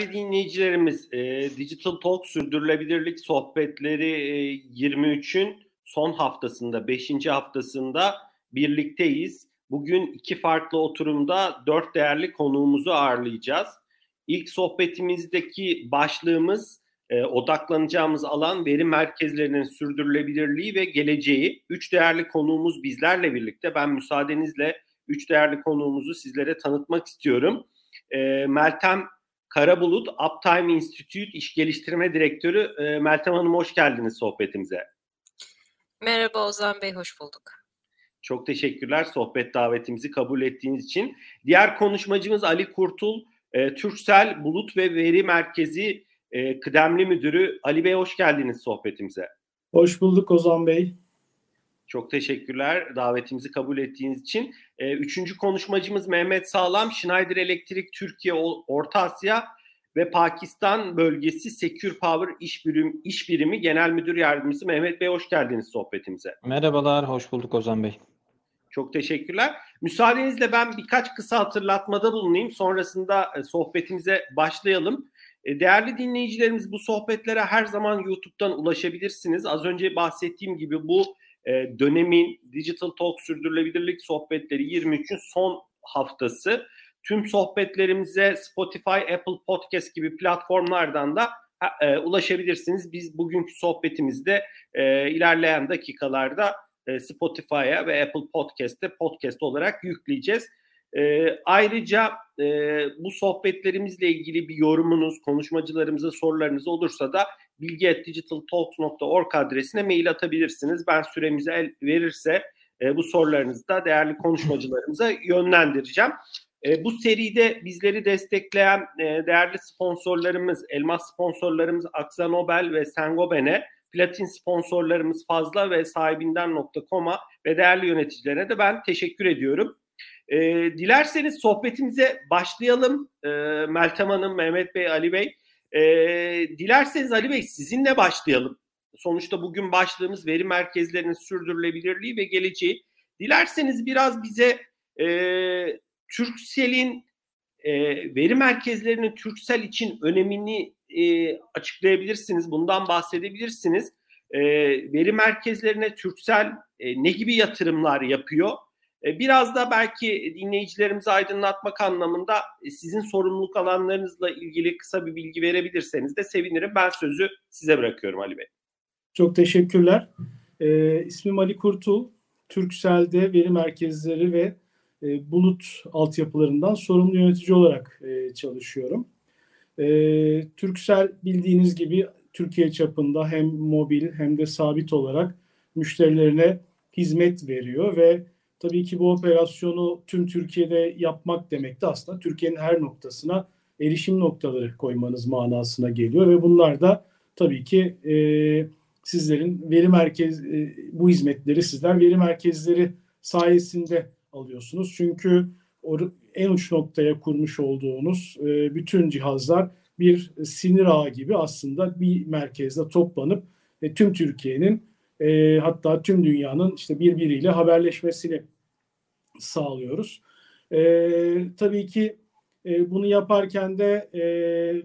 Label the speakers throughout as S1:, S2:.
S1: değerli dinleyicilerimiz, e, Digital Talk sürdürülebilirlik sohbetleri e, 23'ün son haftasında, 5. haftasında birlikteyiz. Bugün iki farklı oturumda dört değerli konuğumuzu ağırlayacağız. İlk sohbetimizdeki başlığımız, e, odaklanacağımız alan veri merkezlerinin sürdürülebilirliği ve geleceği. Üç değerli konuğumuz bizlerle birlikte. Ben müsaadenizle üç değerli konuğumuzu sizlere tanıtmak istiyorum. E, Meltem Karabulut, Uptime Institute İş Geliştirme Direktörü. E, Meltem Hanım hoş geldiniz sohbetimize.
S2: Merhaba Ozan Bey, hoş bulduk.
S1: Çok teşekkürler sohbet davetimizi kabul ettiğiniz için. Diğer konuşmacımız Ali Kurtul, e, Türksel Bulut ve Veri Merkezi e, kıdemli müdürü. Ali Bey hoş geldiniz sohbetimize.
S3: Hoş bulduk Ozan Bey.
S1: Çok teşekkürler davetimizi kabul ettiğiniz için. E, üçüncü konuşmacımız Mehmet Sağlam, Schneider Elektrik Türkiye, Orta Asya ve Pakistan bölgesi Secure Power İş, Birim, İş Birimi Genel Müdür Yardımcısı Mehmet Bey hoş geldiniz sohbetimize.
S4: Merhabalar, hoş bulduk Ozan Bey.
S1: Çok teşekkürler. Müsaadenizle ben birkaç kısa hatırlatmada bulunayım. Sonrasında e, sohbetimize başlayalım. E, değerli dinleyicilerimiz bu sohbetlere her zaman YouTube'dan ulaşabilirsiniz. Az önce bahsettiğim gibi bu e, dönemin Digital Talk sürdürülebilirlik sohbetleri 23'ün son haftası. Tüm sohbetlerimize Spotify, Apple Podcast gibi platformlardan da e, ulaşabilirsiniz. Biz bugünkü sohbetimizde e, ilerleyen dakikalarda e, Spotify'a ve Apple Podcast'te podcast olarak yükleyeceğiz. E, ayrıca e, bu sohbetlerimizle ilgili bir yorumunuz, konuşmacılarımıza sorularınız olursa da bilgi.digitaltalks.org adresine mail atabilirsiniz. Ben süremize el verirse e, bu sorularınızı da değerli konuşmacılarımıza yönlendireceğim. E, bu seride bizleri destekleyen e, değerli sponsorlarımız, elmas sponsorlarımız Aksa Nobel ve Sengoben'e, platin sponsorlarımız Fazla ve sahibinden.com'a ve değerli yöneticilerine de ben teşekkür ediyorum. E, dilerseniz sohbetimize başlayalım. E, Meltem Hanım, Mehmet Bey, Ali Bey. E, dilerseniz Ali Bey sizinle başlayalım. Sonuçta bugün başlığımız veri merkezlerinin sürdürülebilirliği ve geleceği. Dilerseniz biraz bize e, Türksel'in e, veri merkezlerinin Türksel için önemini e, açıklayabilirsiniz. Bundan bahsedebilirsiniz. E, veri merkezlerine Türksel e, ne gibi yatırımlar yapıyor? E, biraz da belki dinleyicilerimizi aydınlatmak anlamında e, sizin sorumluluk alanlarınızla ilgili kısa bir bilgi verebilirseniz de sevinirim. Ben sözü size bırakıyorum Ali Bey.
S3: Çok teşekkürler. Ee, ismim Ali Kurtul. Türksel'de veri merkezleri ve e, bulut altyapılarından sorumlu yönetici olarak e, çalışıyorum. E, Türksel bildiğiniz gibi Türkiye çapında hem mobil hem de sabit olarak müşterilerine hizmet veriyor ve tabii ki bu operasyonu tüm Türkiye'de yapmak demek de aslında Türkiye'nin her noktasına erişim noktaları koymanız manasına geliyor ve bunlar da tabii ki e, sizlerin veri merkez e, bu hizmetleri sizler veri merkezleri sayesinde alıyorsunuz. Çünkü en uç noktaya kurmuş olduğunuz e, bütün cihazlar bir sinir ağı gibi aslında bir merkezde toplanıp e, tüm Türkiye'nin e, hatta tüm dünyanın işte birbiriyle haberleşmesini sağlıyoruz. tabii ki bunu yaparken de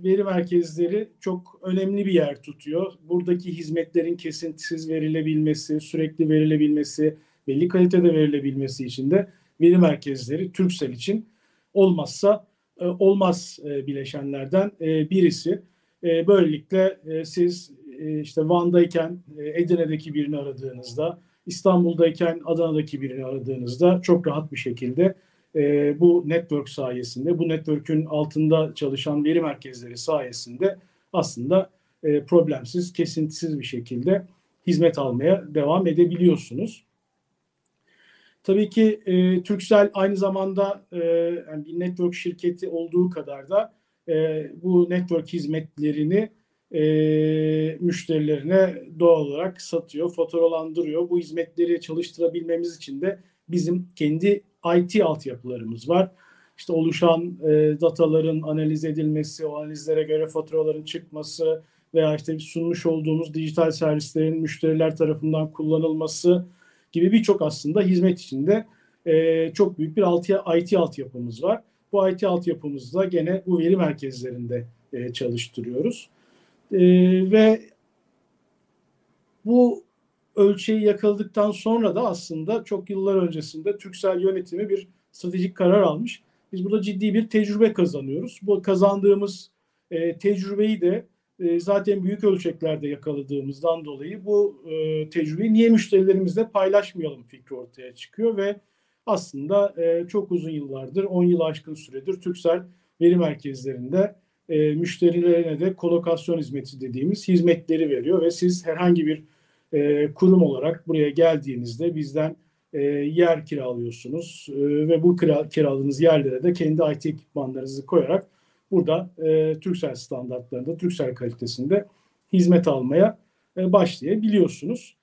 S3: veri merkezleri çok önemli bir yer tutuyor. Buradaki hizmetlerin kesintisiz verilebilmesi, sürekli verilebilmesi, belli kalitede verilebilmesi için de veri merkezleri Türksel için olmazsa e, olmaz e, bileşenlerden e, birisi. Böylelikle siz işte Van'dayken Edirne'deki birini aradığınızda, İstanbul'dayken Adana'daki birini aradığınızda çok rahat bir şekilde bu network sayesinde, bu network'ün altında çalışan veri merkezleri sayesinde aslında problemsiz, kesintisiz bir şekilde hizmet almaya devam edebiliyorsunuz. Tabii ki e, Turkcell aynı zamanda e, yani bir network şirketi olduğu kadar da e, bu network hizmetlerini e, müşterilerine doğal olarak satıyor, faturalandırıyor. Bu hizmetleri çalıştırabilmemiz için de bizim kendi IT altyapılarımız var. İşte oluşan e, dataların analiz edilmesi, o analizlere göre faturaların çıkması veya işte sunmuş olduğumuz dijital servislerin müşteriler tarafından kullanılması gibi birçok aslında hizmet içinde e, çok büyük bir altı, IT altyapımız var. Bu IT altyapımız da gene bu veri merkezlerinde e, çalıştırıyoruz. E, ve bu ölçeği yakaladıktan sonra da aslında çok yıllar öncesinde Türksel yönetimi bir stratejik karar almış. Biz burada ciddi bir tecrübe kazanıyoruz. Bu kazandığımız e, tecrübeyi de e, zaten büyük ölçeklerde yakaladığımızdan dolayı bu e, tecrübeyi niye müşterilerimizle paylaşmayalım fikri ortaya çıkıyor ve aslında e, çok uzun yıllardır, 10 yıl aşkın süredir Türksel veri merkezlerinde e, müşterilerine de kolokasyon hizmeti dediğimiz hizmetleri veriyor ve siz herhangi bir e, kurum olarak buraya geldiğinizde bizden e, yer kiralıyorsunuz e, ve bu kira, kiraladığınız yerlere de kendi IT ekipmanlarınızı koyarak burada e, Türksel standartlarında, Türksel kalitesinde hizmet almaya e, başlayabiliyorsunuz.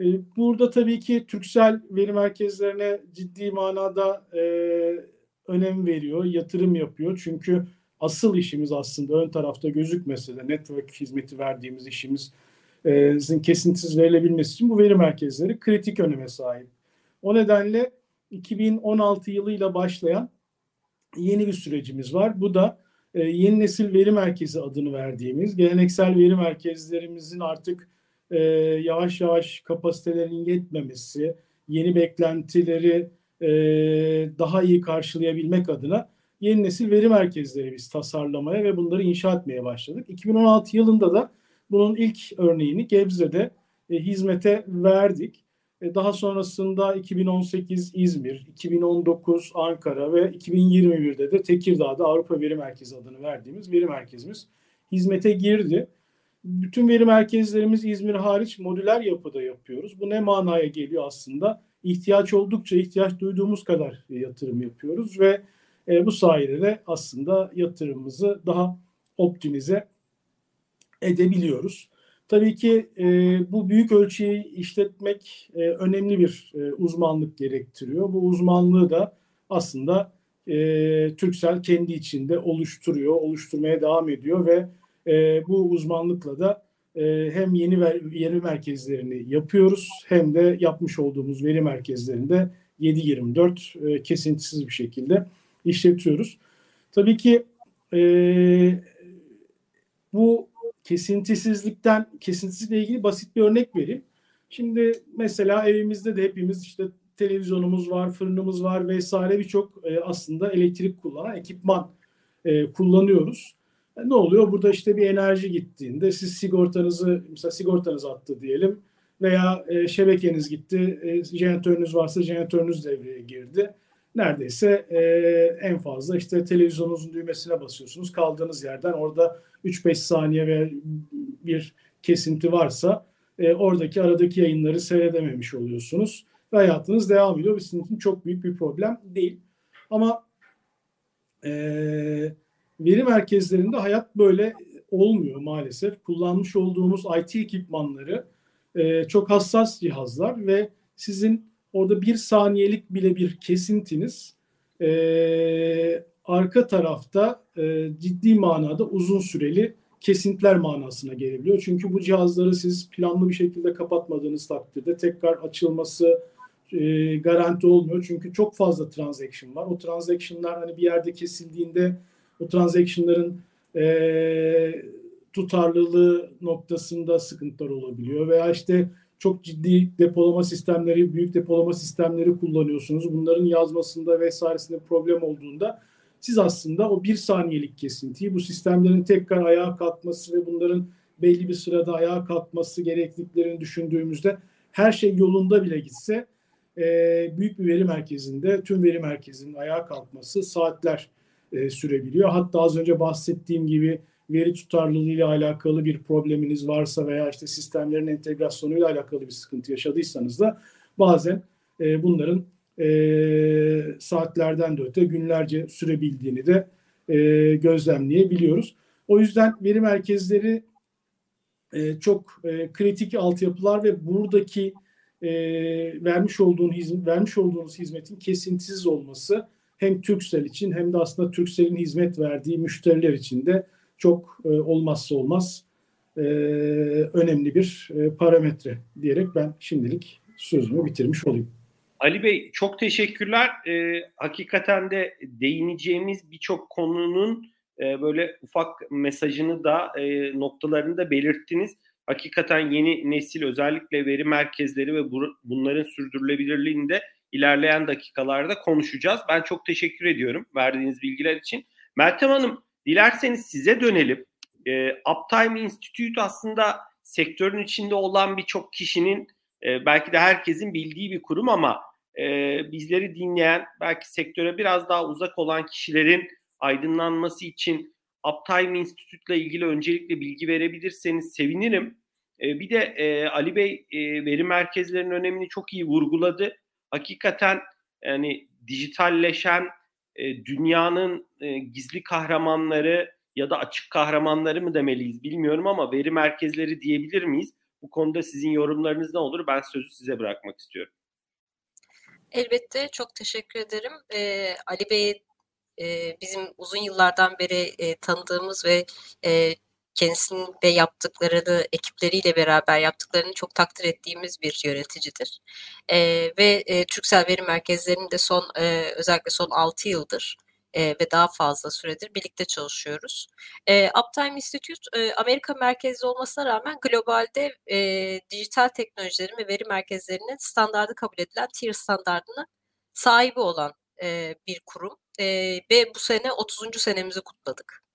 S3: E, burada tabii ki Türksel veri merkezlerine ciddi manada e, önem veriyor, yatırım yapıyor. Çünkü asıl işimiz aslında ön tarafta gözükmese de network hizmeti verdiğimiz işimiz sizin kesintisiz verilebilmesi için bu veri merkezleri kritik öneme sahip. O nedenle 2016 yılıyla başlayan yeni bir sürecimiz var. Bu da e, yeni nesil veri merkezi adını verdiğimiz geleneksel veri merkezlerimizin artık e, yavaş yavaş kapasitelerinin yetmemesi, yeni beklentileri e, daha iyi karşılayabilmek adına yeni nesil veri merkezleri biz tasarlamaya ve bunları inşa etmeye başladık. 2016 yılında da bunun ilk örneğini Gebze'de e, hizmete verdik. E, daha sonrasında 2018 İzmir, 2019 Ankara ve 2021'de de Tekirdağ'da Avrupa Veri Merkezi adını verdiğimiz veri merkezimiz hizmete girdi. Bütün veri merkezlerimiz İzmir hariç modüler yapıda yapıyoruz. Bu ne manaya geliyor aslında? İhtiyaç oldukça ihtiyaç duyduğumuz kadar yatırım yapıyoruz ve e, bu sayede de aslında yatırımımızı daha optimize edebiliyoruz. Tabii ki e, bu büyük ölçüyü işletmek e, önemli bir e, uzmanlık gerektiriyor. Bu uzmanlığı da aslında e, Türksel kendi içinde oluşturuyor, oluşturmaya devam ediyor ve e, bu uzmanlıkla da e, hem yeni veri merkezlerini yapıyoruz hem de yapmış olduğumuz veri merkezlerinde 7-24 e, kesintisiz bir şekilde işletiyoruz. Tabii ki e, bu kesintisizlikten, kesintisizlikle ilgili basit bir örnek vereyim. Şimdi mesela evimizde de hepimiz işte televizyonumuz var, fırınımız var vesaire birçok e, aslında elektrik kullanan ekipman e, kullanıyoruz. E, ne oluyor? Burada işte bir enerji gittiğinde siz sigortanızı, mesela sigortanız attı diyelim veya e, şebekeniz gitti, e, jeneratörünüz varsa jeneratörünüz devreye girdi neredeyse e, en fazla işte televizyonunuzun düğmesine basıyorsunuz. Kaldığınız yerden orada 3-5 saniye ve bir kesinti varsa e, oradaki aradaki yayınları seyredememiş oluyorsunuz. Ve hayatınız devam ediyor. Bu sizin için çok büyük bir problem değil. Ama e, veri merkezlerinde hayat böyle olmuyor maalesef. Kullanmış olduğumuz IT ekipmanları e, çok hassas cihazlar ve sizin orada bir saniyelik bile bir kesintiniz e, arka tarafta e, ciddi manada uzun süreli kesintiler manasına gelebiliyor. Çünkü bu cihazları siz planlı bir şekilde kapatmadığınız takdirde tekrar açılması e, garanti olmuyor. Çünkü çok fazla transaction var. O transactionlar hani bir yerde kesildiğinde o transactionların e, tutarlılığı noktasında sıkıntılar olabiliyor. Veya işte çok ciddi depolama sistemleri, büyük depolama sistemleri kullanıyorsunuz. Bunların yazmasında vesairesinde problem olduğunda siz aslında o bir saniyelik kesintiyi bu sistemlerin tekrar ayağa kalkması ve bunların belli bir sırada ayağa kalkması gerektiklerini düşündüğümüzde her şey yolunda bile gitse e, büyük bir veri merkezinde tüm veri merkezinin ayağa kalkması saatler e, sürebiliyor. Hatta az önce bahsettiğim gibi veri tutarlılığı ile alakalı bir probleminiz varsa veya işte sistemlerin entegrasyonuyla alakalı bir sıkıntı yaşadıysanız da bazen e, bunların e, saatlerden de öte günlerce sürebildiğini de e, gözlemleyebiliyoruz. O yüzden veri merkezleri e, çok e, kritik altyapılar ve buradaki e, vermiş olduğun hizmet, vermiş olduğunuz hizmetin kesintisiz olması hem Türksel için hem de aslında Türksel'in hizmet verdiği müşteriler için de çok e, olmazsa olmaz e, önemli bir e, parametre diyerek ben şimdilik sözümü bitirmiş olayım.
S1: Ali Bey çok teşekkürler. E, hakikaten de değineceğimiz birçok konunun e, böyle ufak mesajını da e, noktalarını da belirttiniz. Hakikaten yeni nesil özellikle veri merkezleri ve bu, bunların sürdürülebilirliğini de ilerleyen dakikalarda konuşacağız. Ben çok teşekkür ediyorum verdiğiniz bilgiler için. Meltem Hanım dilerseniz size dönelim. E, Uptime Institute aslında sektörün içinde olan birçok kişinin e, belki de herkesin bildiği bir kurum ama e, bizleri dinleyen belki sektöre biraz daha uzak olan kişilerin aydınlanması için Uptime Institute ile ilgili öncelikle bilgi verebilirseniz sevinirim. E, bir de e, Ali Bey e, veri merkezlerinin önemini çok iyi vurguladı. Hakikaten yani dijitalleşen e, dünyanın e, gizli kahramanları ya da açık kahramanları mı demeliyiz bilmiyorum ama veri merkezleri diyebilir miyiz? Bu konuda sizin yorumlarınız ne olur? Ben sözü size bırakmak istiyorum.
S2: Elbette çok teşekkür ederim. Ee, Ali Bey e, bizim uzun yıllardan beri e, tanıdığımız ve e, kendisinin de yaptıklarını ekipleriyle beraber yaptıklarını çok takdir ettiğimiz bir yöneticidir. E, ve e, Türksel Veri Merkezlerinin de son e, özellikle son 6 yıldır e, ve daha fazla süredir birlikte çalışıyoruz. E, Uptime Institute e, Amerika merkezli olmasına rağmen globalde e, dijital teknolojilerin ve veri merkezlerinin standardı kabul edilen tier standartını sahibi olan e, bir kurum e, ve bu sene 30. senemizi kutladık.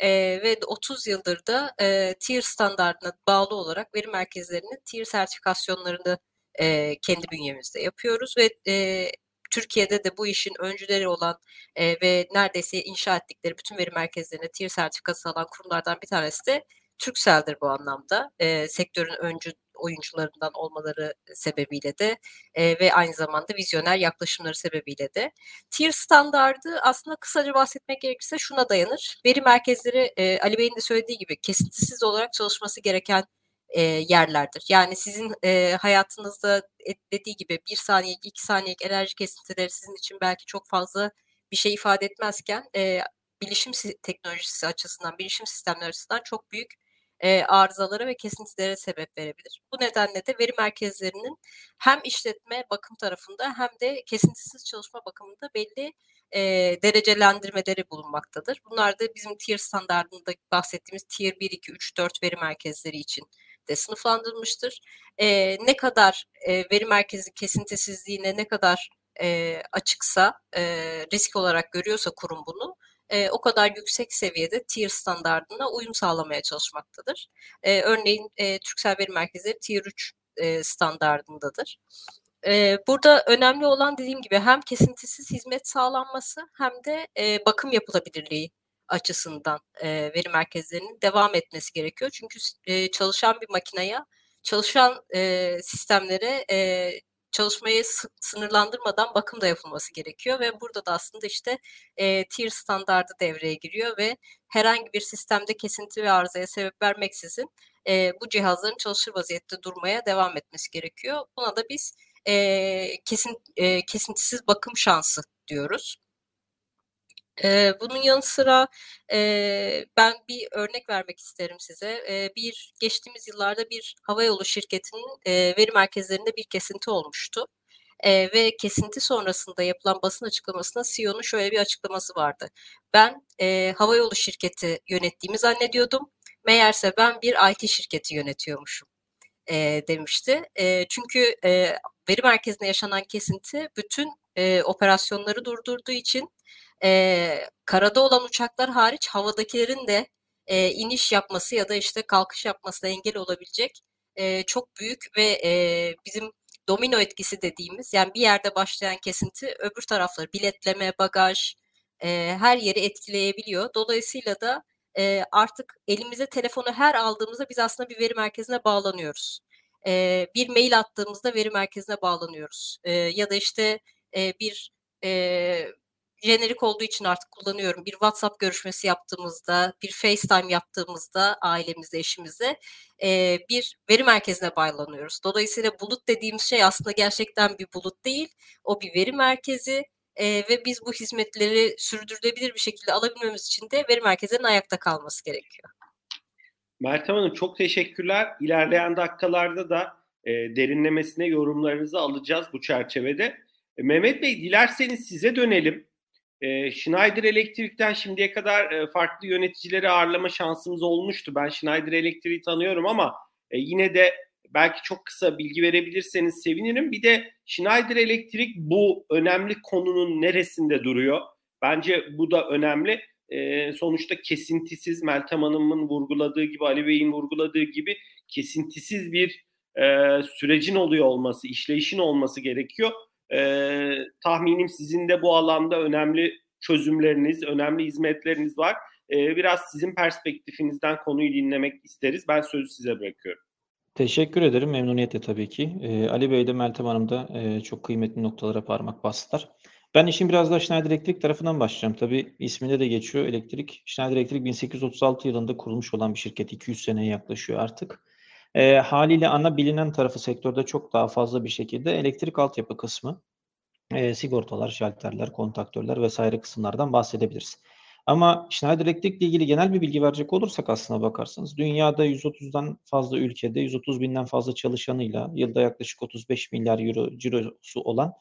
S2: E, ve 30 yıldır da e, tier standartına bağlı olarak veri merkezlerinin tier sertifikasyonlarını e, kendi bünyemizde yapıyoruz ve e, Türkiye'de de bu işin öncüleri olan e, ve neredeyse inşa ettikleri bütün veri merkezlerine tier sertifikası alan kurumlardan bir tanesi de Türksel'dir bu anlamda. E, sektörün öncü oyuncularından olmaları sebebiyle de e, ve aynı zamanda vizyoner yaklaşımları sebebiyle de. Tier standardı aslında kısaca bahsetmek gerekirse şuna dayanır. Veri merkezleri e, Ali Bey'in de söylediği gibi kesintisiz olarak çalışması gereken e, yerlerdir. Yani sizin e, hayatınızda dediği gibi bir saniyelik, iki saniyelik enerji kesintileri sizin için belki çok fazla bir şey ifade etmezken e, bilişim teknolojisi açısından, bilişim sistemleri açısından çok büyük e, arızalara ve kesintilere sebep verebilir. Bu nedenle de veri merkezlerinin hem işletme bakım tarafında hem de kesintisiz çalışma bakımında belli e, derecelendirmeleri bulunmaktadır. Bunlar da bizim tier standartında bahsettiğimiz tier 1, 2, 3, 4 veri merkezleri için de sınıflandırılmıştır. E, ne kadar e, veri merkezi kesintisizliğine ne kadar e, açıksa, e, risk olarak görüyorsa kurum bunu, e, o kadar yüksek seviyede tier standartına uyum sağlamaya çalışmaktadır. E, örneğin e, Türksel Veri Merkezleri tier 3 e, standartındadır. E, burada önemli olan dediğim gibi hem kesintisiz hizmet sağlanması hem de e, bakım yapılabilirliği açısından e, veri merkezlerinin devam etmesi gerekiyor. Çünkü çalışan bir makineye, çalışan sistemlere çalışmayı sınırlandırmadan bakım da yapılması gerekiyor ve burada da aslında işte e, tier standardı devreye giriyor ve herhangi bir sistemde kesinti ve arızaya sebep vermeksizin e, bu cihazların çalışır vaziyette durmaya devam etmesi gerekiyor. Buna da biz e, kesin e, kesintisiz bakım şansı diyoruz. Ee, bunun yanı sıra e, ben bir örnek vermek isterim size. E, bir geçtiğimiz yıllarda bir havayolu şirketinin e, veri merkezlerinde bir kesinti olmuştu. E, ve kesinti sonrasında yapılan basın açıklamasında CEO'nun şöyle bir açıklaması vardı. Ben e, havayolu şirketi yönettiğimi zannediyordum. Meğerse ben bir IT şirketi yönetiyormuşum e, demişti. E, çünkü e, veri merkezinde yaşanan kesinti bütün e, operasyonları durdurduğu için e, karada olan uçaklar hariç havadakilerin de e, iniş yapması ya da işte kalkış yapmasına engel olabilecek e, çok büyük ve e, bizim domino etkisi dediğimiz yani bir yerde başlayan kesinti öbür tarafları biletleme, bagaj e, her yeri etkileyebiliyor. Dolayısıyla da e, artık elimize telefonu her aldığımızda biz aslında bir veri merkezine bağlanıyoruz. E, bir mail attığımızda veri merkezine bağlanıyoruz. E, ya da işte e, bir e, jenerik olduğu için artık kullanıyorum. Bir WhatsApp görüşmesi yaptığımızda, bir FaceTime yaptığımızda ailemizle, eşimizle e, bir veri merkezine bağlanıyoruz. Dolayısıyla bulut dediğimiz şey aslında gerçekten bir bulut değil. O bir veri merkezi e, ve biz bu hizmetleri sürdürülebilir bir şekilde alabilmemiz için de veri merkezinin ayakta kalması gerekiyor.
S1: Meltem Hanım çok teşekkürler. İlerleyen dakikalarda da e, derinlemesine yorumlarınızı alacağız bu çerçevede. Mehmet Bey dilerseniz size dönelim. E, Schneider Elektrik'ten şimdiye kadar e, farklı yöneticileri ağırlama şansımız olmuştu. Ben Schneider Elektrik'i tanıyorum ama e, yine de belki çok kısa bilgi verebilirseniz sevinirim. Bir de Schneider Elektrik bu önemli konunun neresinde duruyor? Bence bu da önemli. E, sonuçta kesintisiz Meltem Hanım'ın vurguladığı gibi Ali Bey'in vurguladığı gibi kesintisiz bir e, sürecin oluyor olması, işleyişin olması gerekiyor. E, tahminim sizin de bu alanda önemli çözümleriniz, önemli hizmetleriniz var. E, biraz sizin perspektifinizden konuyu dinlemek isteriz. Ben sözü size bırakıyorum.
S4: Teşekkür ederim. Memnuniyetle tabii ki. Ee, Ali Bey de Meltem Hanım da e, çok kıymetli noktalara parmak bastılar. Ben işin biraz daha Schneider Elektrik tarafından başlayacağım. Tabii isminde de geçiyor elektrik. Schneider Elektrik 1836 yılında kurulmuş olan bir şirket. 200 seneye yaklaşıyor artık. E, haliyle ana bilinen tarafı sektörde çok daha fazla bir şekilde elektrik altyapı kısmı. E, sigortalar, şalterler, kontaktörler vesaire kısımlardan bahsedebiliriz. Ama Schneider Electric ile ilgili genel bir bilgi verecek olursak aslına bakarsanız dünyada 130'dan fazla ülkede 130 binden fazla çalışanıyla yılda yaklaşık 35 milyar euro cirosu olan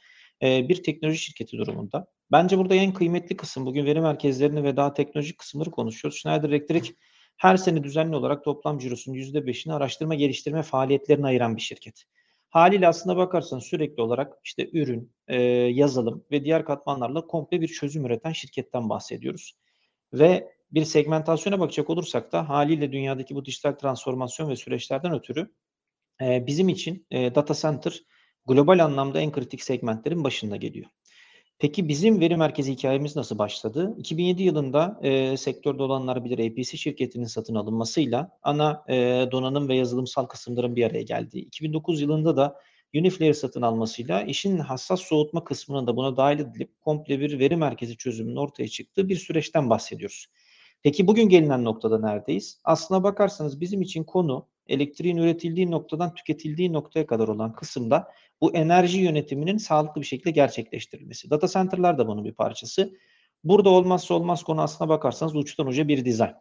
S4: e, bir teknoloji şirketi durumunda. Bence burada en kıymetli kısım bugün veri merkezlerini ve daha teknolojik kısımları konuşuyoruz. Schneider Electric her sene düzenli olarak toplam cirosunun %5'ini araştırma geliştirme faaliyetlerine ayıran bir şirket. Haliyle aslında bakarsan sürekli olarak işte ürün, e, yazılım ve diğer katmanlarla komple bir çözüm üreten şirketten bahsediyoruz. Ve bir segmentasyona bakacak olursak da haliyle dünyadaki bu dijital transformasyon ve süreçlerden ötürü e, bizim için e, data center global anlamda en kritik segmentlerin başında geliyor. Peki bizim veri merkezi hikayemiz nasıl başladı? 2007 yılında e, sektörde olanlar bilir APC şirketinin satın alınmasıyla ana e, donanım ve yazılımsal kısımların bir araya geldi. 2009 yılında da Uniflare satın almasıyla işin hassas soğutma kısmına da buna dahil edilip komple bir veri merkezi çözümünün ortaya çıktığı bir süreçten bahsediyoruz. Peki bugün gelinen noktada neredeyiz? Aslına bakarsanız bizim için konu elektriğin üretildiği noktadan tüketildiği noktaya kadar olan kısımda bu enerji yönetiminin sağlıklı bir şekilde gerçekleştirilmesi. Data center'lar da bunun bir parçası. Burada olmazsa olmaz konu aslına bakarsanız uçtan uca bir dizayn.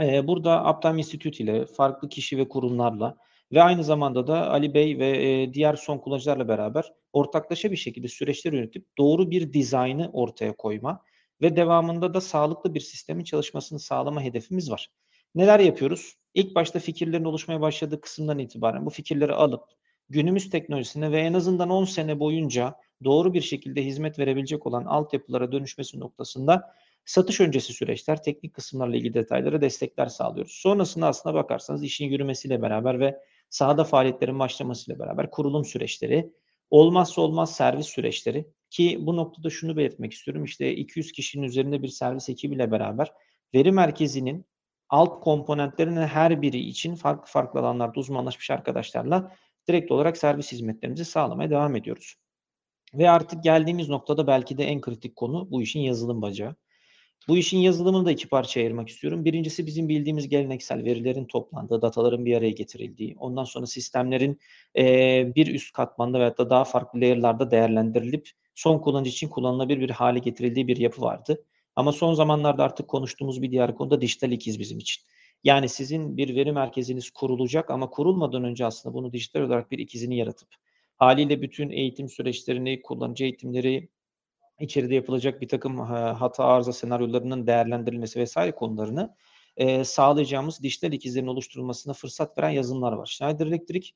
S4: Ee, burada Uptime Institute ile farklı kişi ve kurumlarla ve aynı zamanda da Ali Bey ve e, diğer son kullanıcılarla beraber ortaklaşa bir şekilde süreçleri yönetip doğru bir dizaynı ortaya koyma ve devamında da sağlıklı bir sistemin çalışmasını sağlama hedefimiz var. Neler yapıyoruz? İlk başta fikirlerin oluşmaya başladığı kısımdan itibaren bu fikirleri alıp günümüz teknolojisine ve en azından 10 sene boyunca doğru bir şekilde hizmet verebilecek olan altyapılara dönüşmesi noktasında satış öncesi süreçler, teknik kısımlarla ilgili detaylara destekler sağlıyoruz. Sonrasında aslına bakarsanız işin yürümesiyle beraber ve sahada faaliyetlerin başlamasıyla beraber kurulum süreçleri, olmazsa olmaz servis süreçleri ki bu noktada şunu belirtmek istiyorum. İşte 200 kişinin üzerinde bir servis ekibiyle beraber veri merkezinin alt komponentlerinin her biri için farklı farklı alanlarda uzmanlaşmış arkadaşlarla direkt olarak servis hizmetlerimizi sağlamaya devam ediyoruz. Ve artık geldiğimiz noktada belki de en kritik konu bu işin yazılım bacağı. Bu işin yazılımını da iki parça ayırmak istiyorum. Birincisi bizim bildiğimiz geleneksel verilerin toplandığı, dataların bir araya getirildiği, ondan sonra sistemlerin e, bir üst katmanda veya da daha farklı layer'larda değerlendirilip son kullanıcı için kullanılabilir bir hale getirildiği bir yapı vardı. Ama son zamanlarda artık konuştuğumuz bir diğer konu da dijital ikiz bizim için. Yani sizin bir veri merkeziniz kurulacak ama kurulmadan önce aslında bunu dijital olarak bir ikizini yaratıp haliyle bütün eğitim süreçlerini, kullanıcı eğitimleri, içeride yapılacak bir takım hata arıza senaryolarının değerlendirilmesi vesaire konularını e, sağlayacağımız dijital ikizlerin oluşturulmasına fırsat veren yazılımlar var. Schneider Electric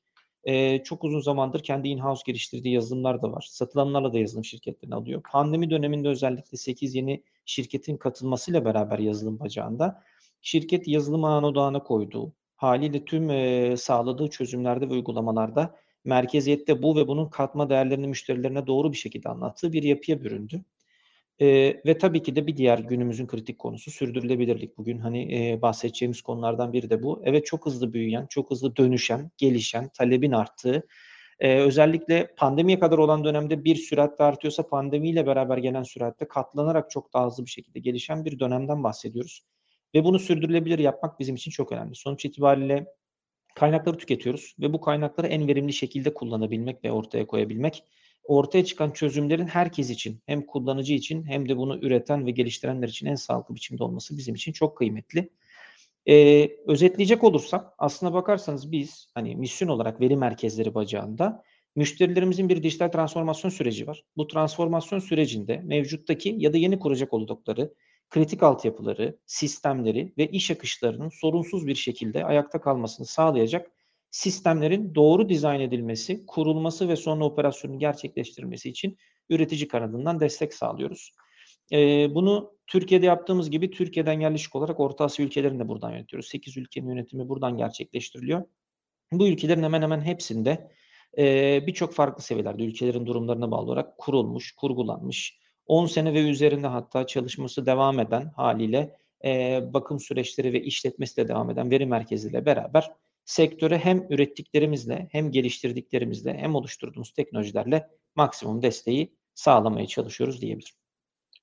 S4: e, çok uzun zamandır kendi in-house geliştirdiği yazılımlar da var. Satılanlarla da yazılım şirketlerini alıyor. Pandemi döneminde özellikle 8 yeni şirketin katılmasıyla beraber yazılım bacağında şirket yazılım ağına odağına koyduğu, haliyle tüm e, sağladığı çözümlerde ve uygulamalarda merkeziyette bu ve bunun katma değerlerini müşterilerine doğru bir şekilde anlattığı bir yapıya büründü. E, ve tabii ki de bir diğer günümüzün kritik konusu sürdürülebilirlik. Bugün hani e, bahsedeceğimiz konulardan biri de bu. Evet çok hızlı büyüyen, çok hızlı dönüşen, gelişen, talebin arttığı, e, özellikle pandemiye kadar olan dönemde bir süratle artıyorsa pandemiyle beraber gelen süratte katlanarak çok daha hızlı bir şekilde gelişen bir dönemden bahsediyoruz. Ve bunu sürdürülebilir yapmak bizim için çok önemli. Sonuç itibariyle kaynakları tüketiyoruz ve bu kaynakları en verimli şekilde kullanabilmek ve ortaya koyabilmek ortaya çıkan çözümlerin herkes için hem kullanıcı için hem de bunu üreten ve geliştirenler için en sağlıklı biçimde olması bizim için çok kıymetli. Ee, özetleyecek olursam aslına bakarsanız biz hani misyon olarak veri merkezleri bacağında Müşterilerimizin bir dijital transformasyon süreci var. Bu transformasyon sürecinde mevcuttaki ya da yeni kuracak oldukları kritik altyapıları, sistemleri ve iş akışlarının sorunsuz bir şekilde ayakta kalmasını sağlayacak sistemlerin doğru dizayn edilmesi, kurulması ve sonra operasyonun gerçekleştirilmesi için üretici kanadından destek sağlıyoruz. Ee, bunu Türkiye'de yaptığımız gibi Türkiye'den yerleşik olarak Orta Asya ülkelerini de buradan yönetiyoruz. 8 ülkenin yönetimi buradan gerçekleştiriliyor. Bu ülkelerin hemen hemen hepsinde e, birçok farklı seviyelerde ülkelerin durumlarına bağlı olarak kurulmuş, kurgulanmış, 10 sene ve üzerinde hatta çalışması devam eden haliyle e, bakım süreçleri ve işletmesi de devam eden veri merkeziyle beraber sektöre hem ürettiklerimizle hem geliştirdiklerimizle hem oluşturduğumuz teknolojilerle maksimum desteği sağlamaya çalışıyoruz diyebilirim.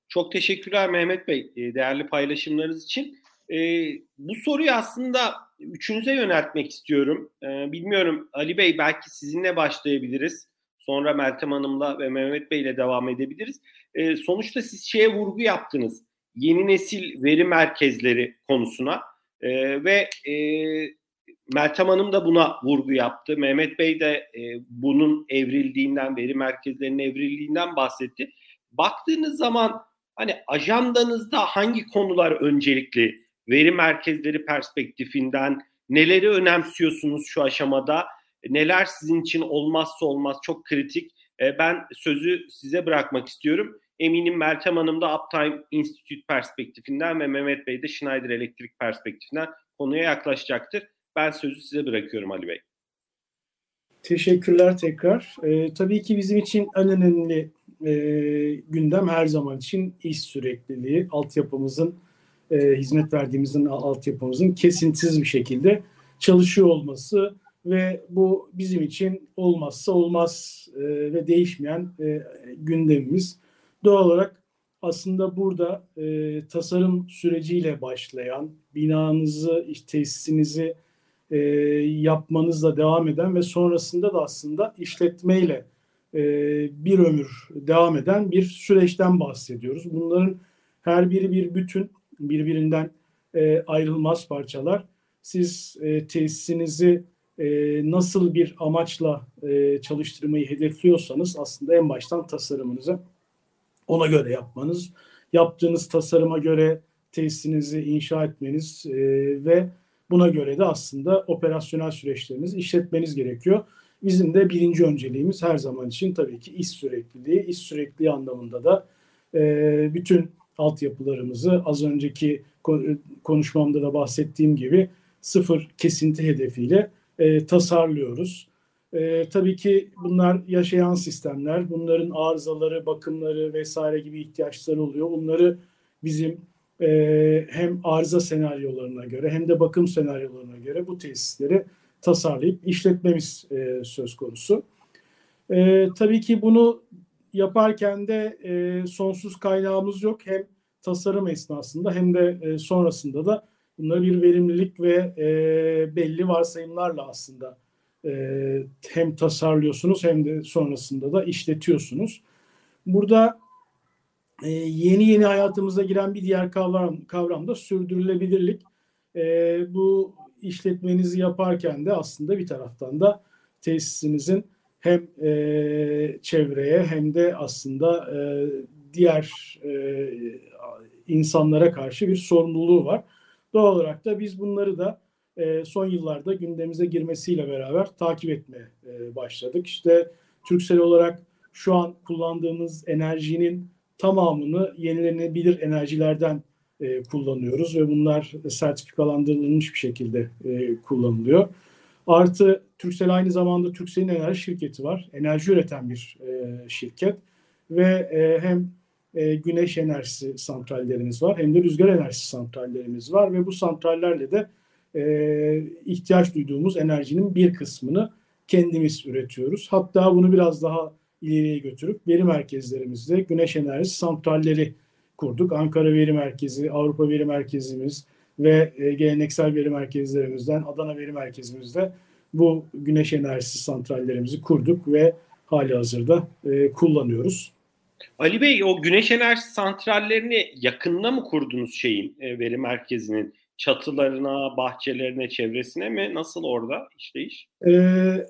S1: Çok teşekkürler Mehmet Bey e, değerli paylaşımlarınız için. E, bu soruyu aslında üçünüze yöneltmek istiyorum. E, bilmiyorum Ali Bey belki sizinle başlayabiliriz. Sonra Meltem Hanım'la ve Mehmet Bey'le devam edebiliriz. E, sonuçta siz şeye vurgu yaptınız. Yeni nesil veri merkezleri konusuna. E, ve e, Meltem Hanım da buna vurgu yaptı. Mehmet Bey de e, bunun evrildiğinden, veri merkezlerinin evrildiğinden bahsetti. Baktığınız zaman hani ajandanızda hangi konular öncelikli? Veri merkezleri perspektifinden neleri önemsiyorsunuz şu aşamada? Neler sizin için olmazsa olmaz çok kritik? E, ben sözü size bırakmak istiyorum. Eminim Meltem Hanım da Uptime Institute perspektifinden ve Mehmet Bey de Schneider Elektrik perspektifinden konuya yaklaşacaktır. Ben sözü size bırakıyorum Ali Bey.
S3: Teşekkürler tekrar. Ee, tabii ki bizim için en önemli e, gündem her zaman için iş sürekliliği, altyapımızın, e, hizmet verdiğimizin altyapımızın kesintisiz bir şekilde çalışıyor olması ve bu bizim için olmazsa olmaz e, ve değişmeyen e, gündemimiz. Doğal olarak aslında burada e, tasarım süreciyle başlayan, binanızı, tesisinizi e, yapmanızla devam eden ve sonrasında da aslında işletmeyle e, bir ömür devam eden bir süreçten bahsediyoruz. Bunların her biri bir bütün, birbirinden e, ayrılmaz parçalar. Siz e, tesisinizi e, nasıl bir amaçla e, çalıştırmayı hedefliyorsanız aslında en baştan tasarımınızı ona göre yapmanız, yaptığınız tasarıma göre tesisinizi inşa etmeniz e, ve Buna göre de aslında operasyonel süreçlerinizi işletmeniz gerekiyor. Bizim de birinci önceliğimiz her zaman için tabii ki iş sürekliliği. İş sürekliliği anlamında da e, bütün altyapılarımızı az önceki konuşmamda da bahsettiğim gibi sıfır kesinti hedefiyle e, tasarlıyoruz. E, tabii ki bunlar yaşayan sistemler, bunların arızaları, bakımları vesaire gibi ihtiyaçları oluyor. Bunları bizim e, hem arıza senaryolarına göre hem de bakım senaryolarına göre bu tesisleri tasarlayıp işletmemiz e, söz konusu. E, tabii ki bunu yaparken de e, sonsuz kaynağımız yok. Hem tasarım esnasında hem de e, sonrasında da bunları bir verimlilik ve belli varsayımlarla aslında hem tasarlıyorsunuz hem de sonrasında da işletiyorsunuz. Burada e, yeni yeni hayatımıza giren bir diğer kavram, kavram da sürdürülebilirlik. E, bu işletmenizi yaparken de aslında bir taraftan da tesisinizin hem e, çevreye hem de aslında e, diğer e, insanlara karşı bir sorumluluğu var. Doğal olarak da biz bunları da e, son yıllarda gündemimize girmesiyle beraber takip etmeye e, başladık. İşte Türksel olarak şu an kullandığımız enerjinin tamamını yenilenebilir enerjilerden e, kullanıyoruz ve bunlar sertifikalandırılmış bir şekilde e, kullanılıyor. Artı Türksel aynı zamanda Türksel'in enerji şirketi var. Enerji üreten bir e, şirket ve e, hem e, güneş enerjisi santrallerimiz var hem de rüzgar enerjisi santrallerimiz var ve bu santrallerle de e, ihtiyaç duyduğumuz enerjinin bir kısmını kendimiz üretiyoruz. Hatta bunu biraz daha ileriye götürüp veri merkezlerimizde güneş enerjisi santralleri kurduk. Ankara Veri Merkezi, Avrupa Veri Merkezimiz ve e, geleneksel veri merkezlerimizden Adana Veri Merkezimizde bu güneş enerjisi santrallerimizi kurduk ve hali hazırda e, kullanıyoruz.
S1: Ali Bey o güneş enerjisi santrallerini yakınına mı kurdunuz şeyin e, veri merkezinin? Çatılarına, bahçelerine, çevresine mi? Nasıl orada işleyiş?
S3: Ee,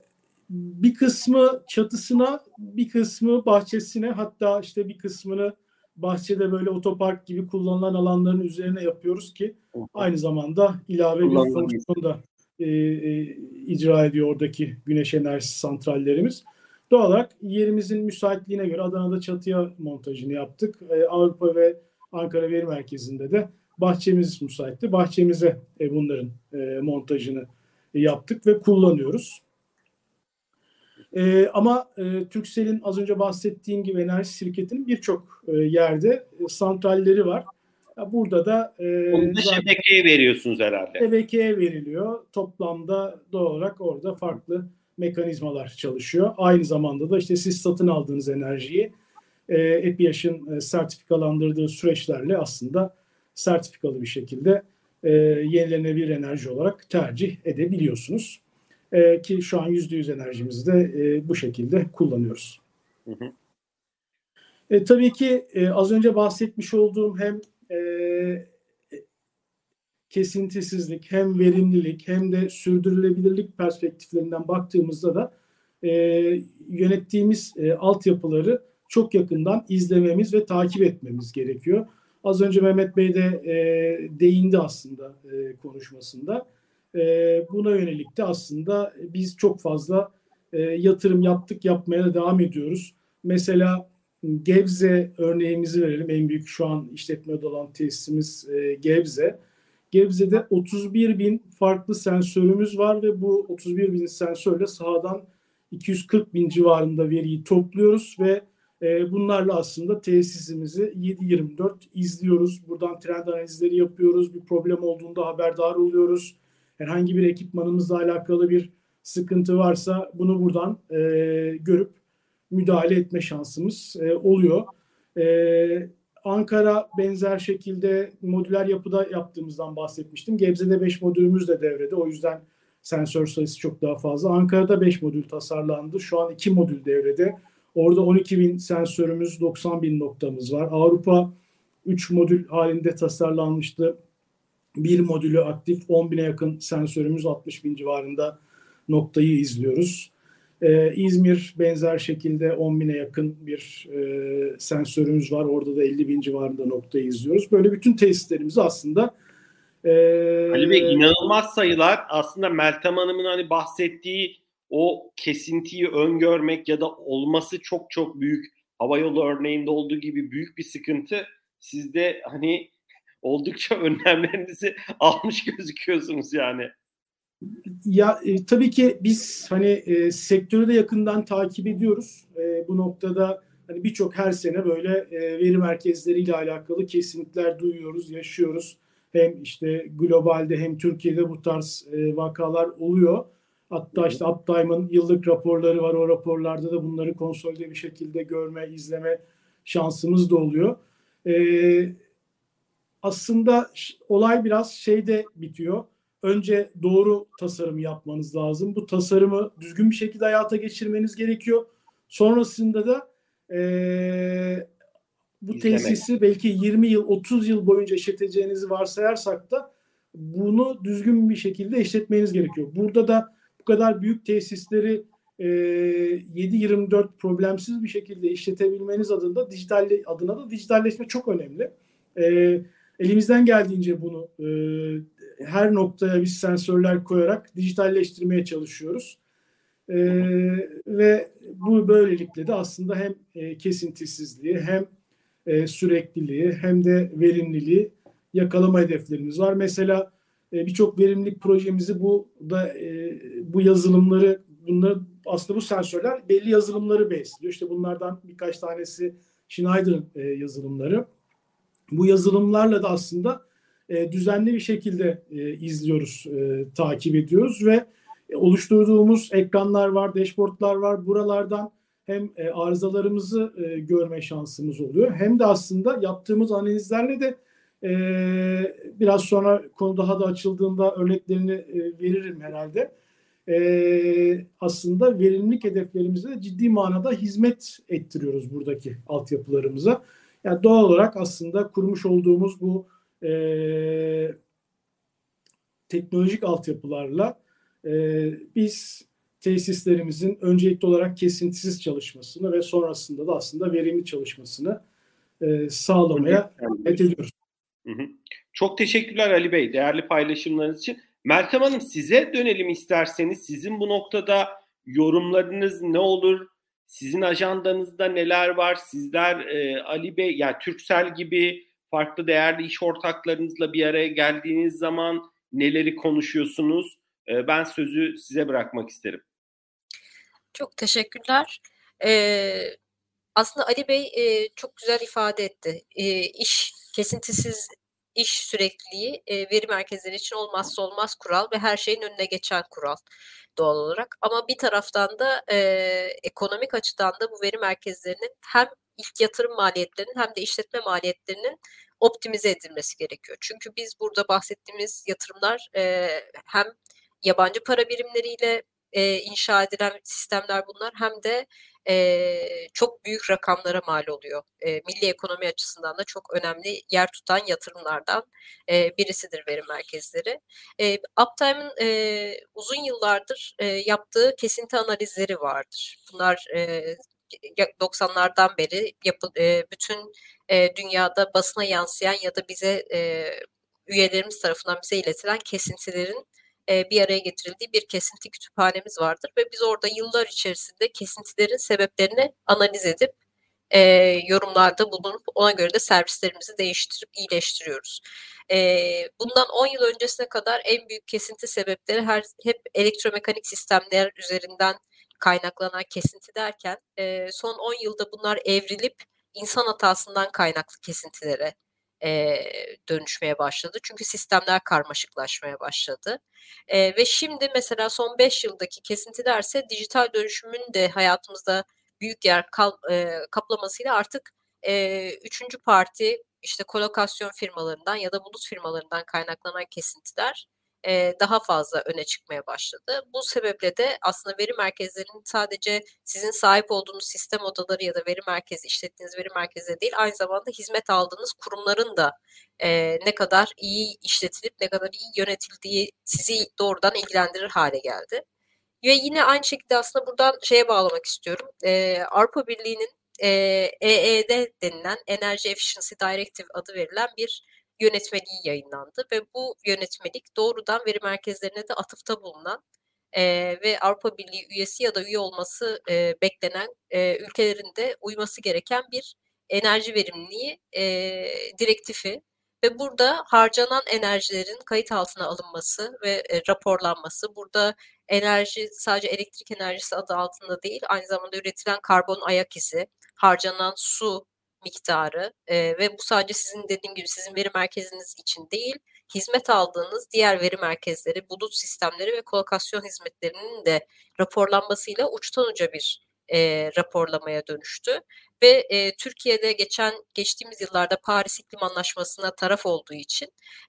S3: bir kısmı çatısına, bir kısmı bahçesine, hatta işte bir kısmını bahçede böyle otopark gibi kullanılan alanların üzerine yapıyoruz ki aynı zamanda ilave bir fonksiyon da e, e, icra ediyor oradaki güneş enerjisi santrallerimiz. Doğal olarak yerimizin müsaitliğine göre Adana'da çatıya montajını yaptık. E, Avrupa ve Ankara Veri Merkezi'nde de bahçemiz müsaitti. Bahçemize e, bunların e, montajını yaptık ve kullanıyoruz. E, ama e, Türksel'in az önce bahsettiğim gibi enerji şirketinin birçok e, yerde e, santralleri var. Burada da
S1: e, Onu da şebekeye veriyorsunuz herhalde.
S3: Şebekeye veriliyor. Toplamda doğal olarak orada farklı mekanizmalar çalışıyor. Aynı zamanda da işte siz satın aldığınız enerjiyi e, EPİAŞ'ın e, sertifikalandırdığı süreçlerle aslında sertifikalı bir şekilde e, yenilenebilir enerji olarak tercih edebiliyorsunuz. E, ki şu an %100 enerjimizi de e, bu şekilde kullanıyoruz. Hı hı. E, tabii ki e, az önce bahsetmiş olduğum hem e, kesintisizlik, hem verimlilik hem de sürdürülebilirlik perspektiflerinden baktığımızda da e, yönettiğimiz e, altyapıları çok yakından izlememiz ve takip etmemiz gerekiyor. Az önce Mehmet Bey de e, değindi aslında e, konuşmasında. E, buna yönelik de aslında biz çok fazla e, yatırım yaptık, yapmaya da devam ediyoruz. Mesela Gebze örneğimizi verelim. En büyük şu an işletmede olan tesisimiz e, Gebze. Gebze'de 31 bin farklı sensörümüz var ve bu 31 bin sensörle sahadan 240 bin civarında veriyi topluyoruz ve e, bunlarla aslında tesisimizi 7-24 izliyoruz. Buradan trend analizleri yapıyoruz. Bir problem olduğunda haberdar oluyoruz. Herhangi bir ekipmanımızla alakalı bir sıkıntı varsa bunu buradan e, görüp müdahale etme şansımız e, oluyor. E, Ankara benzer şekilde modüler yapıda yaptığımızdan bahsetmiştim. Gebze'de 5 modülümüz de devrede. O yüzden sensör sayısı çok daha fazla. Ankara'da 5 modül tasarlandı. Şu an 2 modül devrede. Orada 12 bin sensörümüz, 90 bin noktamız var. Avrupa 3 modül halinde tasarlanmıştı. Bir modülü aktif 10 bine yakın sensörümüz 60 bin civarında noktayı izliyoruz. Ee, İzmir benzer şekilde 10 bine yakın bir e, sensörümüz var. Orada da 50 bin civarında noktayı izliyoruz. Böyle bütün tesislerimizi aslında
S1: e, Ali Bey inanılmaz sayılar. Aslında Meltem Hanım'ın hani bahsettiği o kesintiyi öngörmek ya da olması çok çok büyük havayolu örneğinde olduğu gibi büyük bir sıkıntı. Sizde hani oldukça önlemlerinizi almış gözüküyorsunuz yani.
S3: Ya e, tabii ki biz hani e, sektörü de yakından takip ediyoruz. E, bu noktada hani birçok her sene böyle e, veri merkezleriyle alakalı kesinlikler duyuyoruz, yaşıyoruz. Hem işte globalde hem Türkiye'de bu tarz e, vakalar oluyor. Hatta işte Uptime'ın yıllık raporları var. O raporlarda da bunları konsolide bir şekilde görme, izleme şansımız da oluyor. Ee, aslında olay biraz şeyde bitiyor. Önce doğru tasarım yapmanız lazım. Bu tasarımı düzgün bir şekilde hayata geçirmeniz gerekiyor. Sonrasında da e, bu İzlemek. tesisi belki 20 yıl, 30 yıl boyunca işleteceğinizi varsayarsak da bunu düzgün bir şekilde işletmeniz gerekiyor. Burada da bu kadar büyük tesisleri e, 7-24 problemsiz bir şekilde işletebilmeniz adına dijital adına da dijitalleşme çok önemli. E, elimizden geldiğince bunu e, her noktaya biz sensörler koyarak dijitalleştirmeye çalışıyoruz. E, ve bu böylelikle de aslında hem e, kesintisizliği hem e, sürekliliği hem de verimliliği yakalama hedeflerimiz var. Mesela e, birçok verimlilik projemizi bu da e, bu yazılımları bunları aslında bu sensörler belli yazılımları besliyor. İşte bunlardan birkaç tanesi Schneider'ın e, yazılımları. Bu yazılımlarla da aslında e, düzenli bir şekilde e, izliyoruz, e, takip ediyoruz ve e, oluşturduğumuz ekranlar var, dashboardlar var. Buralardan hem e, arızalarımızı e, görme şansımız oluyor hem de aslında yaptığımız analizlerle de ee, biraz sonra konu daha da açıldığında örneklerini e, veririm herhalde. Ee, aslında verimlilik hedeflerimize de ciddi manada hizmet ettiriyoruz buradaki altyapılarımıza. Yani doğal olarak aslında kurmuş olduğumuz bu e, teknolojik altyapılarla e, biz tesislerimizin öncelikli olarak kesintisiz çalışmasını ve sonrasında da aslında verimli çalışmasını e, sağlamaya hizmet ediyoruz.
S1: Hı hı. Çok teşekkürler Ali Bey değerli paylaşımlarınız için. Meltem Hanım size dönelim isterseniz. Sizin bu noktada yorumlarınız ne olur? Sizin ajandanızda neler var? Sizler e, Ali Bey, yani Türksel gibi farklı değerli iş ortaklarınızla bir araya geldiğiniz zaman neleri konuşuyorsunuz? E, ben sözü size bırakmak isterim.
S2: Çok teşekkürler. Ee, aslında Ali Bey e, çok güzel ifade etti. E, iş kesintisiz iş sürekliliği e, veri merkezleri için olmazsa olmaz kural ve her şeyin önüne geçen kural doğal olarak. Ama bir taraftan da e, ekonomik açıdan da bu veri merkezlerinin hem ilk yatırım maliyetlerinin hem de işletme maliyetlerinin optimize edilmesi gerekiyor. Çünkü biz burada bahsettiğimiz yatırımlar e, hem yabancı para birimleriyle e, inşa edilen sistemler bunlar hem de e, çok büyük rakamlara mal oluyor. E, milli ekonomi açısından da çok önemli yer tutan yatırımlardan e, birisidir veri merkezleri. E, Uptime'ın e, uzun yıllardır e, yaptığı kesinti analizleri vardır. Bunlar e, 90'lardan beri yapı, e, bütün e, dünyada basına yansıyan ya da bize e, üyelerimiz tarafından bize iletilen kesintilerin e, bir araya getirildiği bir kesinti kütüphanemiz vardır ve biz orada yıllar içerisinde kesintilerin sebeplerini analiz edip e, yorumlarda bulunup ona göre de servislerimizi değiştirip iyileştiriyoruz. E, bundan 10 yıl öncesine kadar en büyük kesinti sebepleri her hep elektromekanik sistemler üzerinden kaynaklanan kesinti derken e, son 10 yılda bunlar evrilip insan hatasından kaynaklı kesintilere e, dönüşmeye başladı. Çünkü sistemler karmaşıklaşmaya başladı. E, ve şimdi mesela son 5 yıldaki kesintilerse dijital dönüşümün de hayatımızda büyük yer kal, e, kaplamasıyla artık e, üçüncü parti işte kolokasyon firmalarından ya da bulut firmalarından kaynaklanan kesintiler e, daha fazla öne çıkmaya başladı. Bu sebeple de aslında veri merkezlerinin sadece sizin sahip olduğunuz sistem odaları ya da veri merkezi, işlettiğiniz veri merkezi değil, aynı zamanda hizmet aldığınız kurumların da e, ne kadar iyi işletilip ne kadar iyi yönetildiği sizi doğrudan ilgilendirir hale geldi. Ve yine aynı şekilde aslında buradan şeye bağlamak istiyorum. E, Avrupa Birliği'nin e, EED denilen Energy Efficiency Directive adı verilen bir yönetmeliği yayınlandı ve bu yönetmelik doğrudan veri merkezlerine de atıfta bulunan e, ve Avrupa Birliği üyesi ya da üye olması e, beklenen e, ülkelerin de uyması gereken bir enerji verimliliği e, direktifi ve burada harcanan enerjilerin kayıt altına alınması ve e, raporlanması, burada enerji sadece elektrik enerjisi adı altında değil, aynı zamanda üretilen karbon ayak izi, harcanan su miktarı e, ve bu sadece sizin dediğim gibi sizin veri merkeziniz için değil, hizmet aldığınız diğer veri merkezleri, bulut sistemleri ve kolokasyon hizmetlerinin de raporlanmasıyla uçtan uca bir e, raporlamaya dönüştü. Ve e, Türkiye'de geçen geçtiğimiz yıllarda Paris İklim Anlaşması'na taraf olduğu için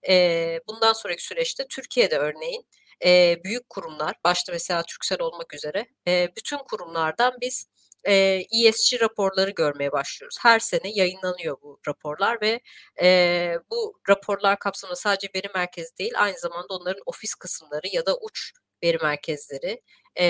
S2: e, bundan sonraki süreçte Türkiye'de örneğin e, büyük kurumlar, başta mesela Türksel olmak üzere e, bütün kurumlardan biz e, ESG raporları görmeye başlıyoruz. Her sene yayınlanıyor bu raporlar ve e, bu raporlar kapsamında sadece veri merkezi değil aynı zamanda onların ofis kısımları ya da uç veri merkezleri e,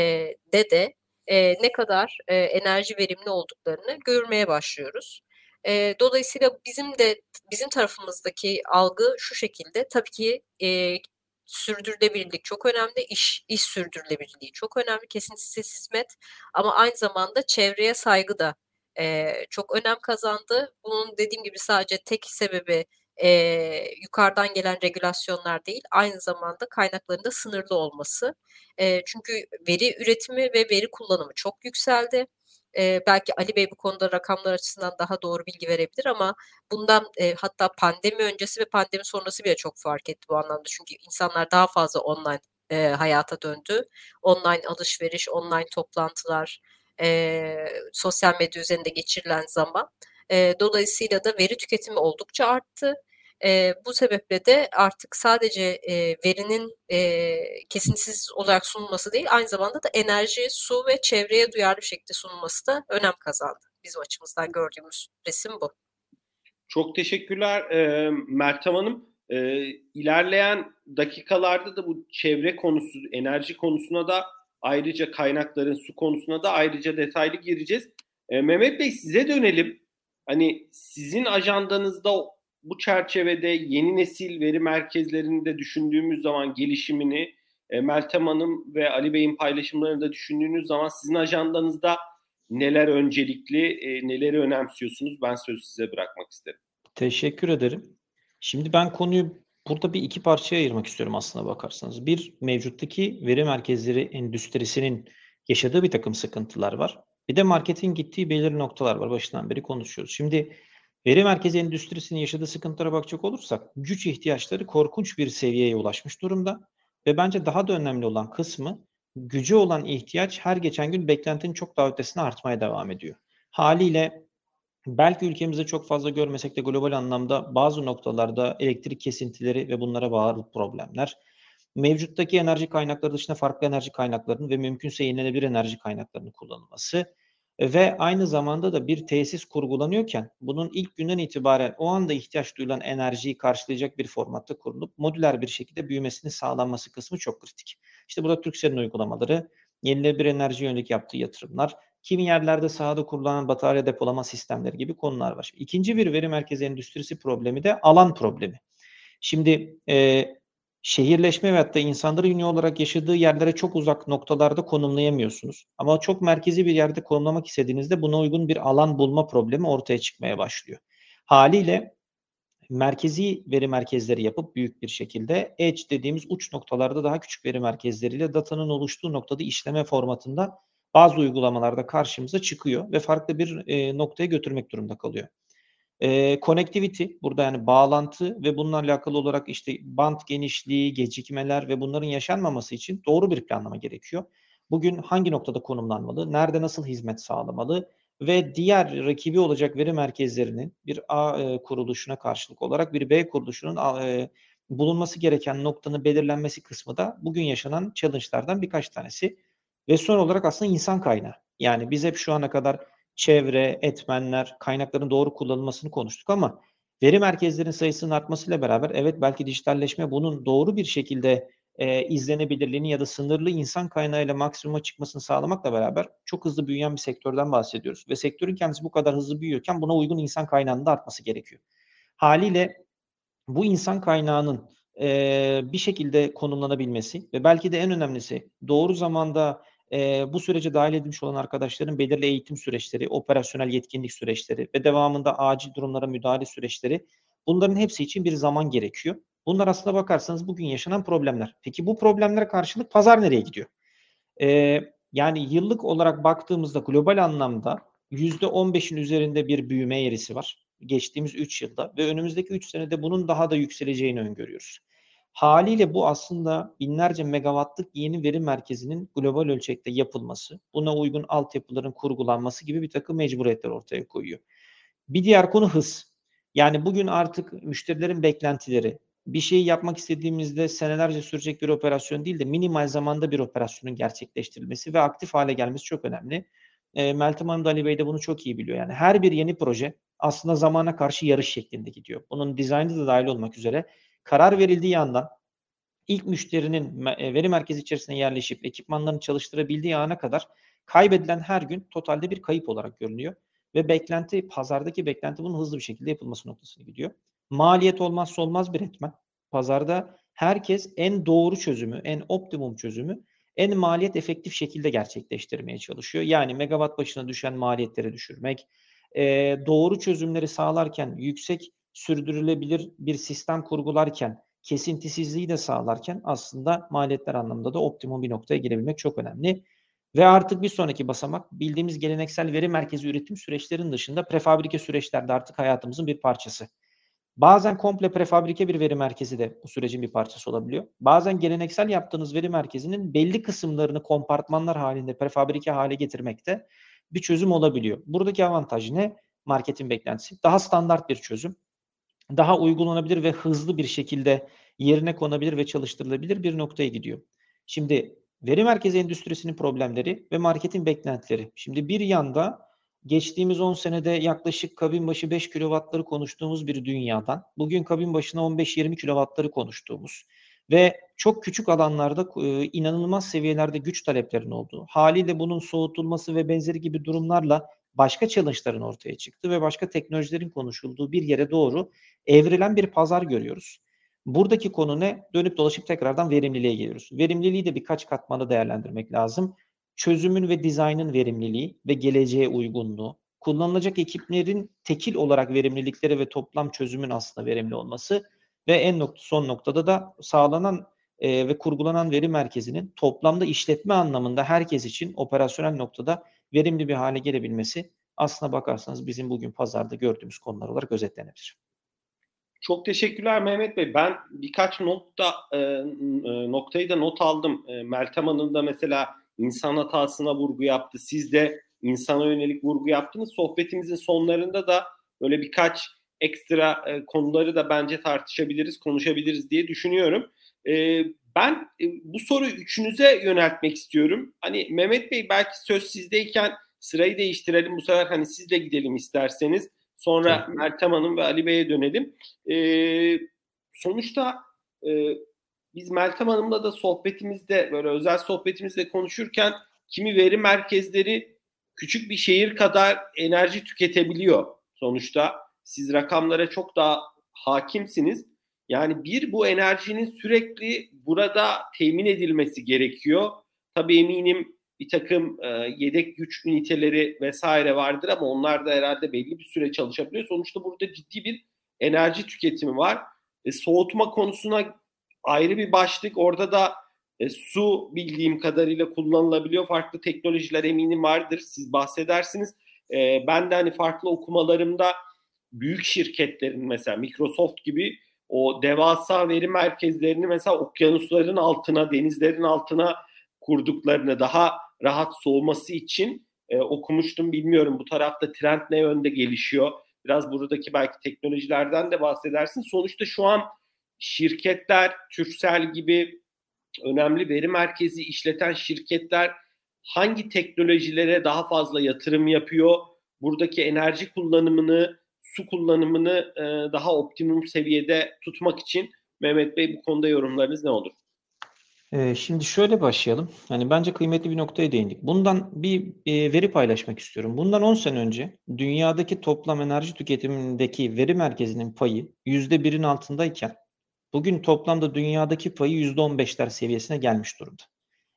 S2: de de e, ne kadar e, enerji verimli olduklarını görmeye başlıyoruz. E, dolayısıyla bizim de bizim tarafımızdaki algı şu şekilde tabii ki e, sürdürülebilirlik çok önemli, iş iş sürdürülebilirliği çok önemli, kesintisiz hizmet ama aynı zamanda çevreye saygı da e, çok önem kazandı. Bunun dediğim gibi sadece tek sebebi e, yukarıdan gelen regülasyonlar değil, aynı zamanda kaynaklarında sınırlı olması. E, çünkü veri üretimi ve veri kullanımı çok yükseldi. E, belki Ali Bey bu konuda rakamlar açısından daha doğru bilgi verebilir ama bundan e, hatta pandemi öncesi ve pandemi sonrası bile çok fark etti bu anlamda. Çünkü insanlar daha fazla online e, hayata döndü. Online alışveriş, online toplantılar, e, sosyal medya üzerinde geçirilen zaman. E, dolayısıyla da veri tüketimi oldukça arttı. E, bu sebeple de artık sadece e, verinin e, kesintisiz olarak sunulması değil, aynı zamanda da enerji, su ve çevreye duyarlı bir şekilde sunulması da önem kazandı. Bizim açımızdan gördüğümüz resim bu.
S1: Çok teşekkürler e, Meltem Hanım. E, ilerleyen dakikalarda da bu çevre konusu, enerji konusuna da Ayrıca kaynakların su konusuna da ayrıca detaylı gireceğiz. E, Mehmet Bey size dönelim. Hani sizin ajandanızda bu çerçevede yeni nesil veri merkezlerinde düşündüğümüz zaman gelişimini e, Meltem Hanım ve Ali Bey'in paylaşımlarını da düşündüğünüz zaman sizin ajandanızda neler öncelikli, e, neleri önemsiyorsunuz? Ben sözü size bırakmak isterim.
S4: Teşekkür ederim. Şimdi ben konuyu burada bir iki parçaya ayırmak istiyorum aslına bakarsanız. Bir, mevcuttaki veri merkezleri endüstrisinin yaşadığı bir takım sıkıntılar var. Bir de marketin gittiği belirli noktalar var. Başından beri konuşuyoruz. Şimdi veri merkezi endüstrisinin yaşadığı sıkıntılara bakacak olursak güç ihtiyaçları korkunç bir seviyeye ulaşmış durumda. Ve bence daha da önemli olan kısmı gücü olan ihtiyaç her geçen gün beklentinin çok daha ötesine artmaya devam ediyor. Haliyle belki ülkemizde çok fazla görmesek de global anlamda bazı noktalarda elektrik kesintileri ve bunlara bağlı problemler, mevcuttaki enerji kaynakları dışında farklı enerji kaynaklarının ve mümkünse yenilenebilir enerji kaynaklarının kullanılması, ve aynı zamanda da bir tesis kurgulanıyorken bunun ilk günden itibaren o anda ihtiyaç duyulan enerjiyi karşılayacak bir formatta kurulup modüler bir şekilde büyümesini sağlanması kısmı çok kritik. İşte burada Türkcell'in uygulamaları, yenilenebilir enerji yönelik yaptığı yatırımlar, kimi yerlerde sahada kurulan batarya depolama sistemleri gibi konular var. İkinci bir veri merkezi endüstrisi problemi de alan problemi. Şimdi e, şehirleşme ve hatta insanların ünlü olarak yaşadığı yerlere çok uzak noktalarda konumlayamıyorsunuz. Ama çok merkezi bir yerde konumlamak istediğinizde buna uygun bir alan bulma problemi ortaya çıkmaya başlıyor. Haliyle merkezi veri merkezleri yapıp büyük bir şekilde edge dediğimiz uç noktalarda daha küçük veri merkezleriyle datanın oluştuğu noktada işleme formatında bazı uygulamalarda karşımıza çıkıyor ve farklı bir e, noktaya götürmek durumunda kalıyor. E, connectivity burada yani bağlantı ve bununla alakalı olarak işte bant genişliği, gecikmeler ve bunların yaşanmaması için doğru bir planlama gerekiyor. Bugün hangi noktada konumlanmalı, nerede nasıl hizmet sağlamalı ve diğer rakibi olacak veri merkezlerinin bir A e, kuruluşuna karşılık olarak bir B kuruluşunun e, bulunması gereken noktanın belirlenmesi kısmı da bugün yaşanan challenge'lardan birkaç tanesi. Ve son olarak aslında insan kaynağı. Yani biz hep şu ana kadar çevre, etmenler, kaynakların doğru kullanılmasını konuştuk ama veri merkezlerinin sayısının artmasıyla beraber evet belki dijitalleşme bunun doğru bir şekilde e, izlenebilirliğini ya da sınırlı insan kaynağıyla maksimuma çıkmasını sağlamakla beraber çok hızlı büyüyen bir sektörden bahsediyoruz. Ve sektörün kendisi bu kadar hızlı büyüyorken buna uygun insan kaynağının da artması gerekiyor. Haliyle bu insan kaynağının e, bir şekilde konumlanabilmesi ve belki de en önemlisi doğru zamanda e, bu sürece dahil edilmiş olan arkadaşların belirli eğitim süreçleri, operasyonel yetkinlik süreçleri ve devamında acil durumlara müdahale süreçleri bunların hepsi için bir zaman gerekiyor. Bunlar aslında bakarsanız bugün yaşanan problemler. Peki bu problemlere karşılık pazar nereye gidiyor? Ee, yani yıllık olarak baktığımızda global anlamda %15'in üzerinde bir büyüme eğrisi var. Geçtiğimiz 3 yılda ve önümüzdeki 3 senede bunun daha da yükseleceğini öngörüyoruz. Haliyle bu aslında binlerce megawattlık yeni veri merkezinin global ölçekte yapılması, buna uygun altyapıların kurgulanması gibi bir takım mecburiyetler ortaya koyuyor. Bir diğer konu hız. Yani bugün artık müşterilerin beklentileri, bir şeyi yapmak istediğimizde senelerce sürecek bir operasyon değil de minimal zamanda bir operasyonun gerçekleştirilmesi ve aktif hale gelmesi çok önemli. E, Meltem Hanım da Ali Bey de bunu çok iyi biliyor. Yani her bir yeni proje aslında zamana karşı yarış şeklinde gidiyor. Bunun dizaynı da dahil olmak üzere karar verildiği yandan ilk müşterinin e, veri merkezi içerisine yerleşip ekipmanlarını çalıştırabildiği ana kadar kaybedilen her gün totalde bir kayıp olarak görünüyor. Ve beklenti, pazardaki beklenti bunun hızlı bir şekilde yapılması noktasına gidiyor. Maliyet olmazsa olmaz bir etmen. Pazarda herkes en doğru çözümü, en optimum çözümü en maliyet efektif şekilde gerçekleştirmeye çalışıyor. Yani megawatt başına düşen maliyetleri düşürmek, doğru çözümleri sağlarken yüksek sürdürülebilir bir sistem kurgularken, kesintisizliği de sağlarken aslında maliyetler anlamında da optimum bir noktaya gelebilmek çok önemli. Ve artık bir sonraki basamak bildiğimiz geleneksel veri merkezi üretim süreçlerinin dışında prefabrike süreçler de artık hayatımızın bir parçası. Bazen komple prefabrike bir veri merkezi de bu sürecin bir parçası olabiliyor. Bazen geleneksel yaptığınız veri merkezinin belli kısımlarını kompartmanlar halinde prefabrike hale getirmekte bir çözüm olabiliyor. Buradaki avantaj ne? Marketin beklentisi. Daha standart bir çözüm daha uygulanabilir ve hızlı bir şekilde yerine konabilir ve çalıştırılabilir bir noktaya gidiyor. Şimdi veri merkezi endüstrisinin problemleri ve marketin beklentileri. Şimdi bir yanda geçtiğimiz 10 senede yaklaşık kabin başı 5 kW'ları konuştuğumuz bir dünyadan bugün kabin başına 15-20 kW'ları konuştuğumuz ve çok küçük alanlarda e, inanılmaz seviyelerde güç taleplerinin olduğu, haliyle bunun soğutulması ve benzeri gibi durumlarla başka challenge'ların ortaya çıktı ve başka teknolojilerin konuşulduğu bir yere doğru evrilen bir pazar görüyoruz. Buradaki konu ne? Dönüp dolaşıp tekrardan verimliliğe geliyoruz. Verimliliği de birkaç katmanda değerlendirmek lazım. Çözümün ve dizaynın verimliliği ve geleceğe uygunluğu, kullanılacak ekiplerin tekil olarak verimlilikleri ve toplam çözümün aslında verimli olması ve en nokta, son noktada da sağlanan e, ve kurgulanan veri merkezinin toplamda işletme anlamında herkes için operasyonel noktada verimli bir hale gelebilmesi aslına bakarsanız bizim bugün pazarda gördüğümüz konular olarak özetlenebilir.
S1: Çok teşekkürler Mehmet Bey. Ben birkaç nokta e, e, noktayı da not aldım. E, Meltem Hanım da mesela insan hatasına vurgu yaptı. Siz de insana yönelik vurgu yaptınız. Sohbetimizin sonlarında da böyle birkaç ekstra e, konuları da bence tartışabiliriz, konuşabiliriz diye düşünüyorum. E, ben e, bu soruyu üçünüze yöneltmek istiyorum. Hani Mehmet Bey belki söz sizdeyken sırayı değiştirelim. Bu sefer hani sizle gidelim isterseniz. Sonra evet. Meltem Hanım ve Ali Bey'e dönelim. E, sonuçta e, biz Meltem Hanım'la da sohbetimizde böyle özel sohbetimizde konuşurken kimi veri merkezleri küçük bir şehir kadar enerji tüketebiliyor sonuçta. Siz rakamlara çok daha hakimsiniz. Yani bir bu enerjinin sürekli burada temin edilmesi gerekiyor. Tabii eminim bir takım e, yedek güç üniteleri vesaire vardır ama onlar da herhalde belli bir süre çalışabiliyor. Sonuçta burada ciddi bir enerji tüketimi var. E, soğutma konusuna ayrı bir başlık. Orada da e, su bildiğim kadarıyla kullanılabiliyor. Farklı teknolojiler eminim vardır. Siz bahsedersiniz. E, ben de hani farklı okumalarımda büyük şirketlerin mesela Microsoft gibi o devasa veri merkezlerini mesela okyanusların altına, denizlerin altına kurduklarını daha rahat soğuması için e, okumuştum. Bilmiyorum bu tarafta trend ne yönde gelişiyor. Biraz buradaki belki teknolojilerden de bahsedersin. Sonuçta şu an şirketler, Türksel gibi önemli veri merkezi işleten şirketler hangi teknolojilere daha fazla yatırım yapıyor? Buradaki enerji kullanımını, su kullanımını e, daha optimum seviyede tutmak için Mehmet Bey bu konuda yorumlarınız ne olur?
S4: Ee, şimdi şöyle başlayalım. Hani bence kıymetli bir noktaya değindik. Bundan bir e, veri paylaşmak istiyorum. Bundan 10 sene önce dünyadaki toplam enerji tüketimindeki veri merkezinin payı %1'in altındayken bugün toplamda dünyadaki payı %15'ler seviyesine gelmiş durumda.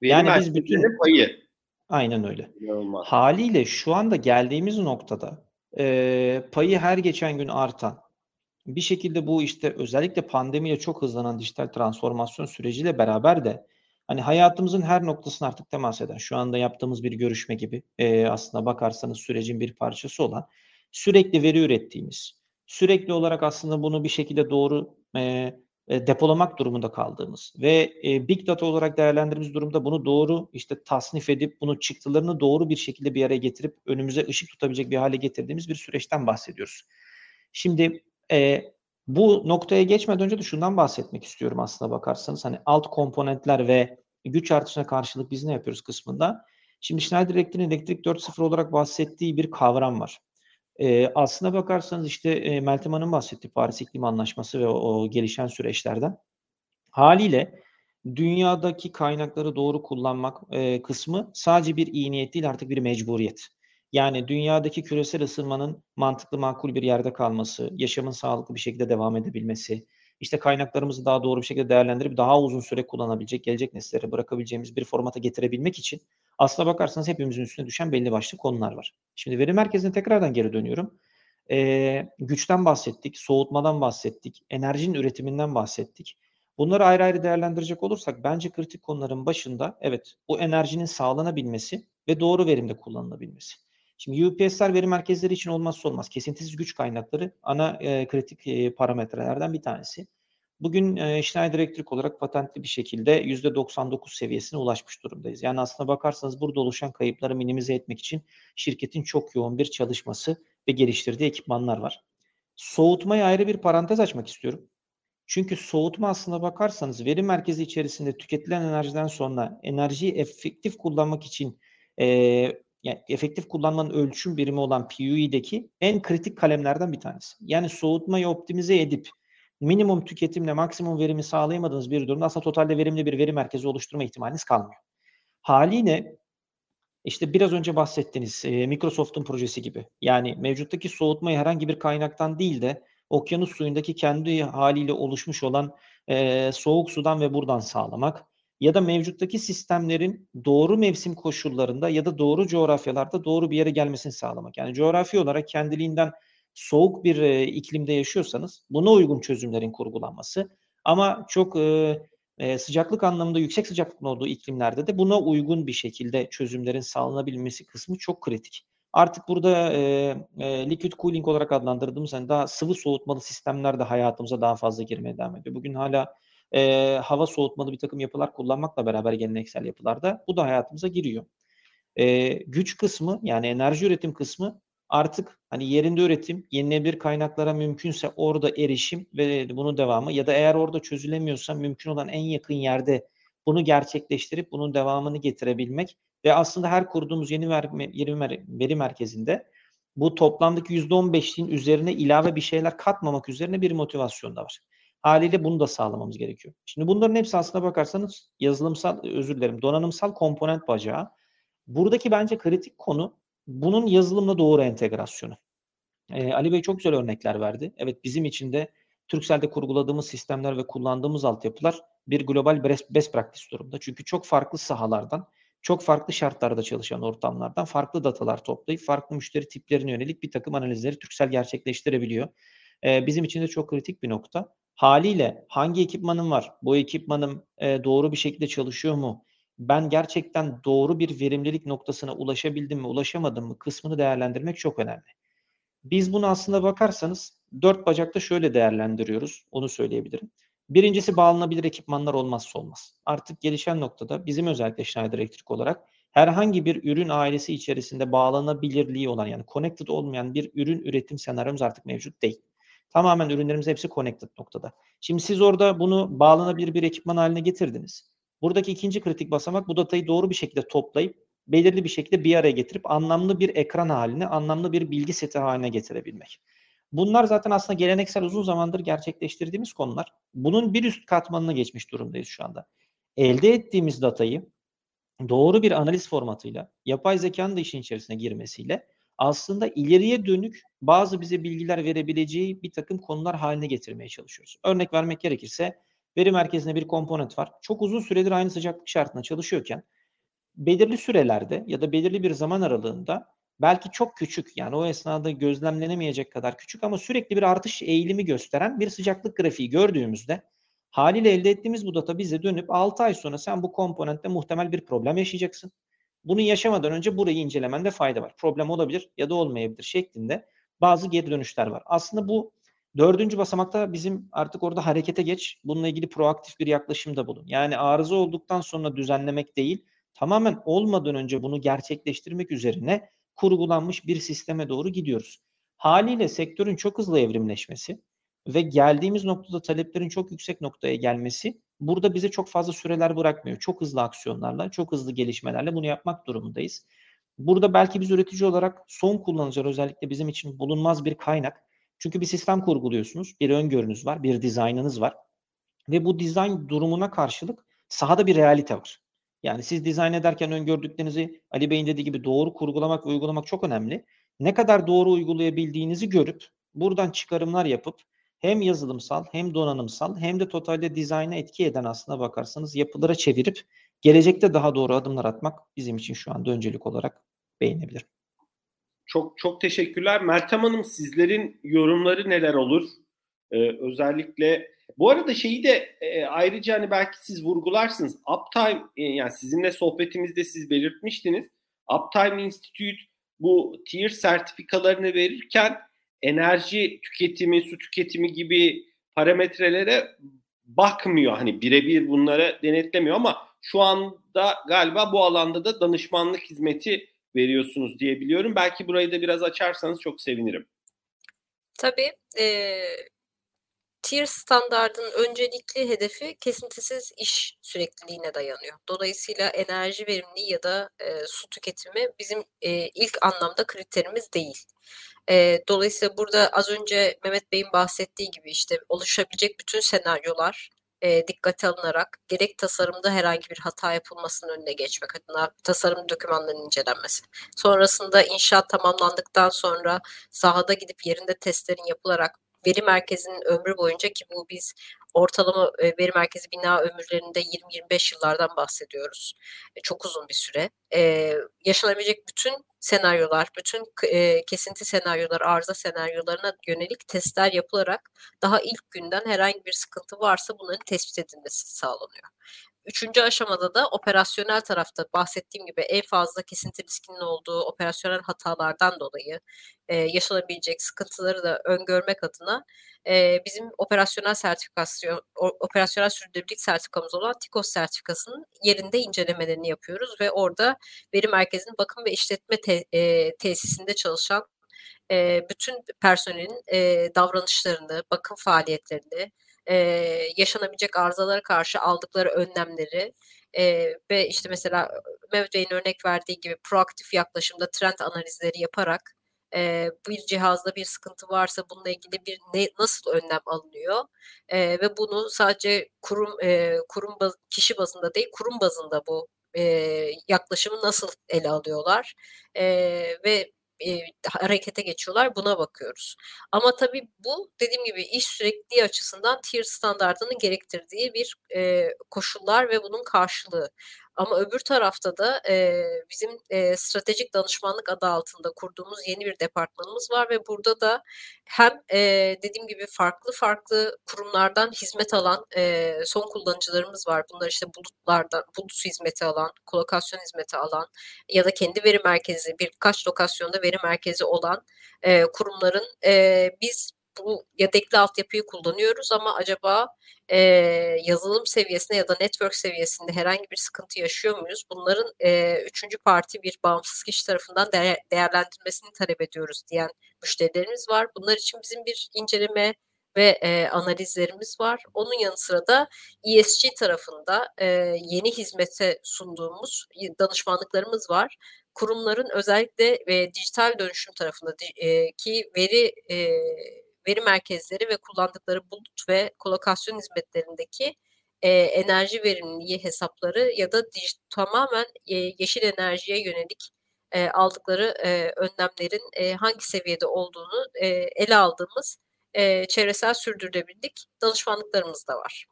S1: Veri yani biz bütün payı.
S4: Aynen öyle. İnanılmaz. Haliyle şu anda geldiğimiz noktada e, payı her geçen gün artan bir şekilde bu işte özellikle pandemiyle çok hızlanan dijital transformasyon süreciyle beraber de hani hayatımızın her noktasını artık temas eden şu anda yaptığımız bir görüşme gibi e, aslında bakarsanız sürecin bir parçası olan sürekli veri ürettiğimiz sürekli olarak aslında bunu bir şekilde doğru e, e, depolamak durumunda kaldığımız ve e, big data olarak değerlendirdiğimiz durumda bunu doğru işte tasnif edip bunu çıktılarını doğru bir şekilde bir araya getirip önümüze ışık tutabilecek bir hale getirdiğimiz bir süreçten bahsediyoruz. Şimdi e, bu noktaya geçmeden önce de şundan bahsetmek istiyorum aslında bakarsanız. Hani alt komponentler ve güç artışına karşılık biz ne yapıyoruz kısmında. Şimdi Schneider Electric'in Elektrik 4.0 olarak bahsettiği bir kavram var. E, aslına bakarsanız işte e, Meltem Hanım bahsetti Paris İklim Anlaşması ve o, o gelişen süreçlerden. Haliyle dünyadaki kaynakları doğru kullanmak e, kısmı sadece bir iyi niyet değil artık bir mecburiyet. Yani dünyadaki küresel ısınmanın mantıklı makul bir yerde kalması, yaşamın sağlıklı bir şekilde devam edebilmesi, işte kaynaklarımızı daha doğru bir şekilde değerlendirip daha uzun süre kullanabilecek, gelecek nesillere bırakabileceğimiz bir formata getirebilmek için aslına bakarsanız hepimizin üstüne düşen belli başlı konular var. Şimdi veri merkezine tekrardan geri dönüyorum. Ee, güçten bahsettik, soğutmadan bahsettik, enerjinin üretiminden bahsettik. Bunları ayrı ayrı değerlendirecek olursak bence kritik konuların başında evet bu enerjinin sağlanabilmesi ve doğru verimde kullanılabilmesi. Şimdi UPS'ler veri merkezleri için olmazsa olmaz. Kesintisiz güç kaynakları ana e, kritik e, parametrelerden bir tanesi. Bugün e, Schneider Electric olarak patentli bir şekilde %99 seviyesine ulaşmış durumdayız. Yani aslına bakarsanız burada oluşan kayıpları minimize etmek için şirketin çok yoğun bir çalışması ve geliştirdiği ekipmanlar var. Soğutmayı ayrı bir parantez açmak istiyorum. Çünkü soğutma aslına bakarsanız veri merkezi içerisinde tüketilen enerjiden sonra enerjiyi efektif kullanmak için e, yani efektif kullanmanın ölçüm birimi olan PUE'deki en kritik kalemlerden bir tanesi. Yani soğutmayı optimize edip minimum tüketimle maksimum verimi sağlayamadığınız bir durumda aslında totalde verimli bir veri merkezi oluşturma ihtimaliniz kalmıyor. Haliyle işte biraz önce bahsettiğiniz e, Microsoft'un projesi gibi. Yani mevcuttaki soğutmayı herhangi bir kaynaktan değil de okyanus suyundaki kendi haliyle oluşmuş olan e, soğuk sudan ve buradan sağlamak ya da mevcuttaki sistemlerin doğru mevsim koşullarında ya da doğru coğrafyalarda doğru bir yere gelmesini sağlamak. Yani coğrafi olarak kendiliğinden soğuk bir e, iklimde yaşıyorsanız buna uygun çözümlerin kurgulanması ama çok e, e, sıcaklık anlamında yüksek sıcaklık olduğu iklimlerde de buna uygun bir şekilde çözümlerin sağlanabilmesi kısmı çok kritik. Artık burada e, e, liquid cooling olarak adlandırdığımız hani daha sıvı soğutmalı sistemler de hayatımıza daha fazla girmeye devam ediyor. Bugün hala e, hava soğutmalı bir takım yapılar kullanmakla beraber geleneksel yapılarda bu da hayatımıza giriyor. E, güç kısmı yani enerji üretim kısmı artık hani yerinde üretim, yenilenebilir kaynaklara mümkünse orada erişim ve bunun devamı ya da eğer orada çözülemiyorsa mümkün olan en yakın yerde bunu gerçekleştirip bunun devamını getirebilmek ve aslında her kurduğumuz yeni veri merkezinde bu toplamdaki %15'liğin üzerine ilave bir şeyler katmamak üzerine bir motivasyon da var. Haliyle bunu da sağlamamız gerekiyor. Şimdi bunların hepsi aslına bakarsanız yazılımsal, özür dilerim, donanımsal komponent bacağı. Buradaki bence kritik konu bunun yazılımla doğru entegrasyonu. Ee, Ali Bey çok güzel örnekler verdi. Evet bizim için de Turkcell'de kurguladığımız sistemler ve kullandığımız altyapılar bir global best practice durumda. Çünkü çok farklı sahalardan, çok farklı şartlarda çalışan ortamlardan farklı datalar toplayıp farklı müşteri tiplerine yönelik bir takım analizleri Turkcell gerçekleştirebiliyor. Ee, bizim için de çok kritik bir nokta. Haliyle hangi ekipmanım var? Bu ekipmanım e, doğru bir şekilde çalışıyor mu? Ben gerçekten doğru bir verimlilik noktasına ulaşabildim mi, ulaşamadım mı kısmını değerlendirmek çok önemli. Biz bunu aslında bakarsanız dört bacakta şöyle değerlendiriyoruz. Onu söyleyebilirim. Birincisi bağlanabilir ekipmanlar olmazsa olmaz. Artık gelişen noktada bizim özellikle Schneider Electric olarak herhangi bir ürün ailesi içerisinde bağlanabilirliği olan yani connected olmayan bir ürün üretim senaryomuz artık mevcut değil. Tamamen ürünlerimiz hepsi connected noktada. Şimdi siz orada bunu bağlanabilir bir ekipman haline getirdiniz. Buradaki ikinci kritik basamak bu datayı doğru bir şekilde toplayıp belirli bir şekilde bir araya getirip anlamlı bir ekran haline, anlamlı bir bilgi seti haline getirebilmek. Bunlar zaten aslında geleneksel uzun zamandır gerçekleştirdiğimiz konular. Bunun bir üst katmanına geçmiş durumdayız şu anda. Elde ettiğimiz datayı doğru bir analiz formatıyla, yapay zekanın da işin içerisine girmesiyle aslında ileriye dönük bazı bize bilgiler verebileceği bir takım konular haline getirmeye çalışıyoruz. Örnek vermek gerekirse veri merkezinde bir komponent var. Çok uzun süredir aynı sıcaklık şartında çalışıyorken belirli sürelerde ya da belirli bir zaman aralığında belki çok küçük yani o esnada gözlemlenemeyecek kadar küçük ama sürekli bir artış eğilimi gösteren bir sıcaklık grafiği gördüğümüzde haliyle elde ettiğimiz bu data bize dönüp 6 ay sonra sen bu komponentte muhtemel bir problem yaşayacaksın. Bunu yaşamadan önce burayı incelemende fayda var. Problem olabilir ya da olmayabilir şeklinde bazı geri dönüşler var. Aslında bu dördüncü basamakta bizim artık orada harekete geç. Bununla ilgili proaktif bir yaklaşımda bulun. Yani arıza olduktan sonra düzenlemek değil, tamamen olmadan önce bunu gerçekleştirmek üzerine kurgulanmış bir sisteme doğru gidiyoruz. Haliyle sektörün çok hızlı evrimleşmesi ve geldiğimiz noktada taleplerin çok yüksek noktaya gelmesi burada bize çok fazla süreler bırakmıyor. Çok hızlı aksiyonlarla, çok hızlı gelişmelerle bunu yapmak durumundayız. Burada belki biz üretici olarak son kullanıcılar özellikle bizim için bulunmaz bir kaynak. Çünkü bir sistem kurguluyorsunuz, bir öngörünüz var, bir dizaynınız var. Ve bu dizayn durumuna karşılık sahada bir realite var. Yani siz dizayn ederken öngördüklerinizi Ali Bey'in dediği gibi doğru kurgulamak uygulamak çok önemli. Ne kadar doğru uygulayabildiğinizi görüp buradan çıkarımlar yapıp hem yazılımsal hem donanımsal hem de totalde dizayna etki eden aslına bakarsanız yapılara çevirip gelecekte daha doğru adımlar atmak bizim için şu anda öncelik olarak beğenebilirim.
S1: Çok çok teşekkürler. Meltem Hanım sizlerin yorumları neler olur? Ee, özellikle bu arada şeyi de e, ayrıca hani belki siz vurgularsınız. Uptime e, yani sizinle sohbetimizde siz belirtmiştiniz. Uptime Institute bu tier sertifikalarını verirken enerji tüketimi, su tüketimi gibi parametrelere bakmıyor. Hani birebir bunlara denetlemiyor ama şu anda galiba bu alanda da danışmanlık hizmeti veriyorsunuz diye biliyorum. Belki burayı da biraz açarsanız çok sevinirim.
S2: Tabii. E, tier standardının öncelikli hedefi kesintisiz iş sürekliliğine dayanıyor. Dolayısıyla enerji verimliliği ya da e, su tüketimi bizim e, ilk anlamda kriterimiz değil. E, dolayısıyla burada az önce Mehmet Bey'in bahsettiği gibi işte oluşabilecek bütün senaryolar e, dikkate alınarak gerek tasarımda herhangi bir hata yapılmasının önüne geçmek adına tasarım dokümanlarının incelenmesi. Sonrasında inşaat tamamlandıktan sonra sahada gidip yerinde testlerin yapılarak veri merkezinin ömrü boyunca ki bu biz ortalama veri merkezi bina ömürlerinde 20-25 yıllardan bahsediyoruz. E, çok uzun bir süre. Yaşanabilecek bütün senaryolar, bütün kesinti senaryolar, arıza senaryolarına yönelik testler yapılarak daha ilk günden herhangi bir sıkıntı varsa bunların tespit edilmesi sağlanıyor. Üçüncü aşamada da operasyonel tarafta bahsettiğim gibi en fazla kesinti riskinin olduğu operasyonel hatalardan dolayı e, yaşanabilecek sıkıntıları da öngörmek adına e, bizim operasyonel sertifikasyon, operasyonel sürdürülebilirlik sertifikamız olan TİKOS sertifikasının yerinde incelemelerini yapıyoruz ve orada veri merkezinin bakım ve işletme te, e, tesisinde çalışan e, bütün personelin e, davranışlarını, bakım faaliyetlerini, e, yaşanabilecek arızalara karşı aldıkları önlemleri e, ve işte mesela Mehmet Bey'in örnek verdiği gibi proaktif yaklaşımda trend analizleri yaparak e, bir cihazda bir sıkıntı varsa bununla ilgili bir ne, nasıl önlem alınıyor? E, ve bunu sadece kurum e, kurum baz, kişi bazında değil kurum bazında bu e, yaklaşımı nasıl ele alıyorlar? E, ve e, harekete geçiyorlar buna bakıyoruz. Ama tabii bu dediğim gibi iş sürekliliği açısından tier standartının gerektirdiği bir e, koşullar ve bunun karşılığı. Ama öbür tarafta da e, bizim e, stratejik danışmanlık adı altında kurduğumuz yeni bir departmanımız var ve burada da hem e, dediğim gibi farklı farklı kurumlardan hizmet alan e, son kullanıcılarımız var. Bunlar işte bulutlardan, bulut hizmeti alan, kolokasyon hizmeti alan ya da kendi veri merkezi, birkaç lokasyonda veri merkezi olan e, kurumların e, biz bu yedekli altyapıyı kullanıyoruz ama acaba e, yazılım seviyesinde ya da network seviyesinde herhangi bir sıkıntı yaşıyor muyuz? Bunların e, üçüncü parti bir bağımsız kişi tarafından değer, değerlendirmesini talep ediyoruz diyen müşterilerimiz var. Bunlar için bizim bir inceleme ve e, analizlerimiz var. Onun yanı sıra da ESG tarafında e, yeni hizmete sunduğumuz danışmanlıklarımız var. Kurumların özellikle ve dijital dönüşüm tarafında e, ki veri e, veri merkezleri ve kullandıkları bulut ve kolokasyon hizmetlerindeki e, enerji verimliliği hesapları ya da dij- tamamen e, yeşil enerjiye yönelik e, aldıkları e, önlemlerin e, hangi seviyede olduğunu e, ele aldığımız e, çevresel sürdürülebilirlik danışmanlıklarımız da var.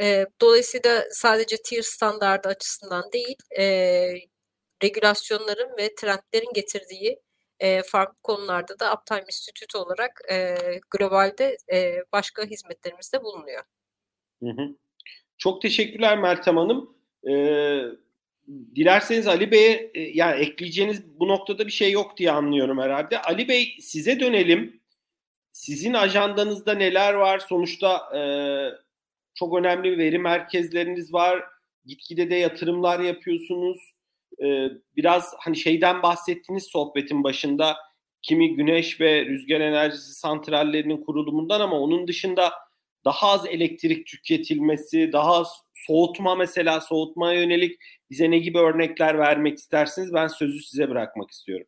S2: E, dolayısıyla sadece tier standardı açısından değil, e, regülasyonların ve trendlerin getirdiği e, farklı konularda da Uptime Institute olarak e, globalde e, başka hizmetlerimiz de bulunuyor.
S1: Hı hı. Çok teşekkürler Meltem Hanım. Ee, dilerseniz Ali Bey'e e, yani ekleyeceğiniz bu noktada bir şey yok diye anlıyorum herhalde. Ali Bey size dönelim. Sizin ajandanızda neler var? Sonuçta e, çok önemli veri merkezleriniz var. Gitgide de yatırımlar yapıyorsunuz e, biraz hani şeyden bahsettiğiniz sohbetin başında kimi güneş ve rüzgar enerjisi santrallerinin kurulumundan ama onun dışında daha az elektrik tüketilmesi, daha az soğutma mesela soğutmaya yönelik bize ne gibi örnekler vermek istersiniz? Ben sözü size bırakmak istiyorum.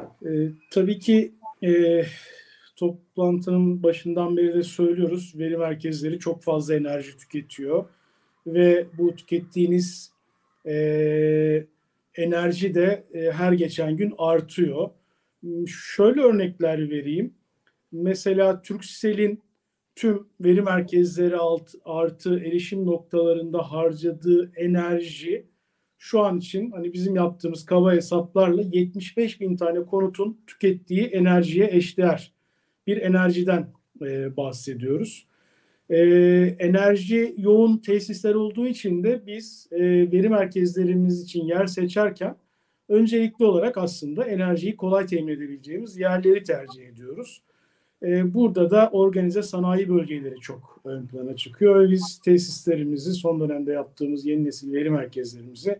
S3: E, tabii ki e, toplantının başından beri de söylüyoruz. Veri merkezleri çok fazla enerji tüketiyor ve bu tükettiğiniz e, enerji de e, her geçen gün artıyor. Hmm, şöyle örnekler vereyim. Mesela Turkcell'in tüm veri merkezleri alt, artı erişim noktalarında harcadığı enerji şu an için hani bizim yaptığımız kaba hesaplarla 75 bin tane konutun tükettiği enerjiye eşdeğer bir enerjiden e, bahsediyoruz. E, enerji yoğun tesisler olduğu için de biz e, veri merkezlerimiz için yer seçerken öncelikli olarak aslında enerjiyi kolay temin edebileceğimiz yerleri tercih ediyoruz. E, burada da organize sanayi bölgeleri çok ön plana çıkıyor biz tesislerimizi son dönemde yaptığımız yeni nesil veri merkezlerimizi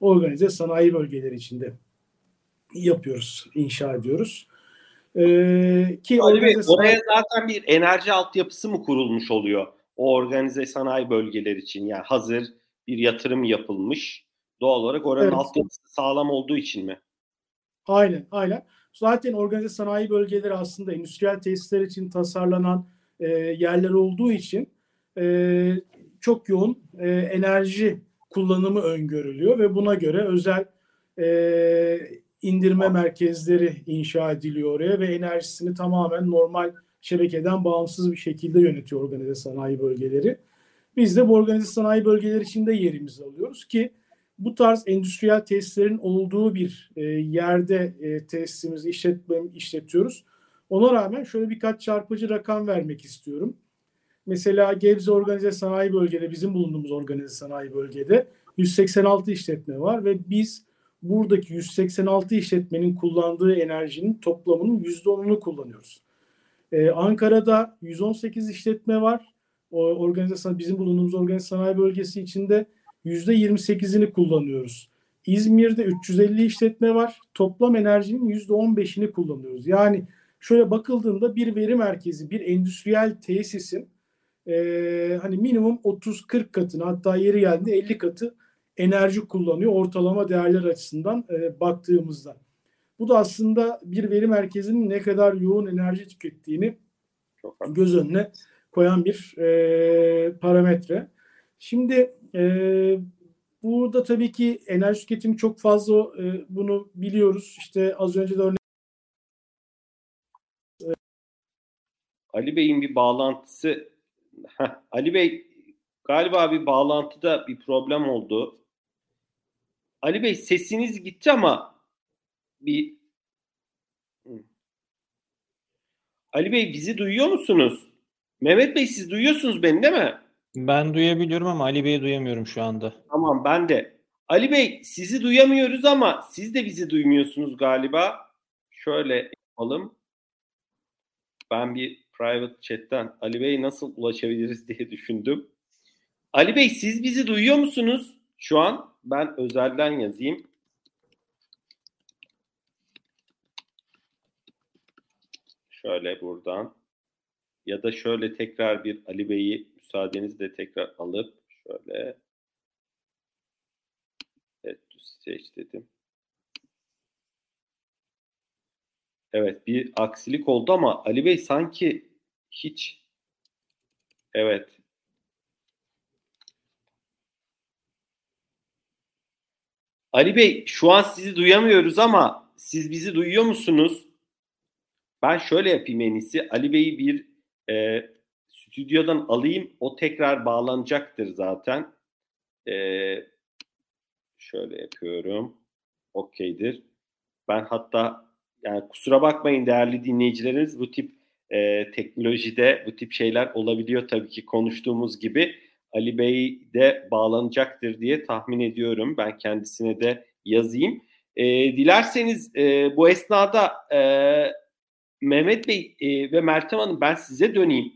S3: organize sanayi bölgeleri içinde yapıyoruz, inşa ediyoruz.
S1: Ee, ki Ali Bey, oraya zaten bir enerji altyapısı mı kurulmuş oluyor o organize sanayi bölgeler için? Yani hazır bir yatırım yapılmış. Doğal olarak oranın evet. altyapısı sağlam olduğu için mi?
S3: Aynen, aynen. Zaten organize sanayi bölgeleri aslında endüstriyel tesisler için tasarlanan e, yerler olduğu için e, çok yoğun e, enerji kullanımı öngörülüyor ve buna göre özel e, indirme merkezleri inşa ediliyor oraya ve enerjisini tamamen normal şebekeden bağımsız bir şekilde yönetiyor organize sanayi bölgeleri. Biz de bu organize sanayi bölgeleri içinde yerimizi alıyoruz ki bu tarz endüstriyel tesislerin olduğu bir e, yerde e, tesisimizi işletme, işletiyoruz. Ona rağmen şöyle birkaç çarpıcı rakam vermek istiyorum. Mesela Gebze Organize Sanayi Bölgede, bizim bulunduğumuz Organize Sanayi Bölgede 186 işletme var ve biz buradaki 186 işletmenin kullandığı enerjinin toplamının %10'unu kullanıyoruz. Ee, Ankara'da 118 işletme var. O organize bizim bulunduğumuz organize sanayi bölgesi içinde %28'ini kullanıyoruz. İzmir'de 350 işletme var. Toplam enerjinin %15'ini kullanıyoruz. Yani şöyle bakıldığında bir veri merkezi, bir endüstriyel tesisin e, hani minimum 30-40 katını hatta yeri geldiğinde 50 katı enerji kullanıyor ortalama değerler açısından e, baktığımızda. Bu da aslında bir veri merkezinin ne kadar yoğun enerji tükettiğini göz önüne koyan bir e, parametre. Şimdi e, burada tabii ki enerji tüketimi çok fazla e, bunu biliyoruz. İşte az önce de örnek
S1: Ali Bey'in bir bağlantısı Ali Bey galiba bir bağlantıda bir problem oldu. Ali Bey sesiniz gitti ama bir Ali Bey bizi duyuyor musunuz? Mehmet Bey siz duyuyorsunuz beni değil mi?
S4: Ben duyabiliyorum ama Ali Bey'i duyamıyorum şu anda.
S1: Tamam ben de. Ali Bey sizi duyamıyoruz ama siz de bizi duymuyorsunuz galiba. Şöyle yapalım. Ben bir private chat'ten Ali Bey nasıl ulaşabiliriz diye düşündüm. Ali Bey siz bizi duyuyor musunuz? Şu an ben özelden yazayım. Şöyle buradan. Ya da şöyle tekrar bir Ali Bey'i müsaadenizle tekrar alıp şöyle evet seç dedim. Evet bir aksilik oldu ama Ali Bey sanki hiç evet Ali Bey şu an sizi duyamıyoruz ama siz bizi duyuyor musunuz? Ben şöyle yapayım en iyisi. Ali Bey'i bir e, stüdyodan alayım. O tekrar bağlanacaktır zaten. E, şöyle yapıyorum. Okeydir. Ben hatta yani kusura bakmayın değerli dinleyicilerimiz bu tip e, teknolojide bu tip şeyler olabiliyor tabii ki konuştuğumuz gibi. Ali Bey de bağlanacaktır diye tahmin ediyorum. Ben kendisine de yazayım. E, dilerseniz e, bu esnada e, Mehmet Bey e, ve Meltem Hanım ben size döneyim.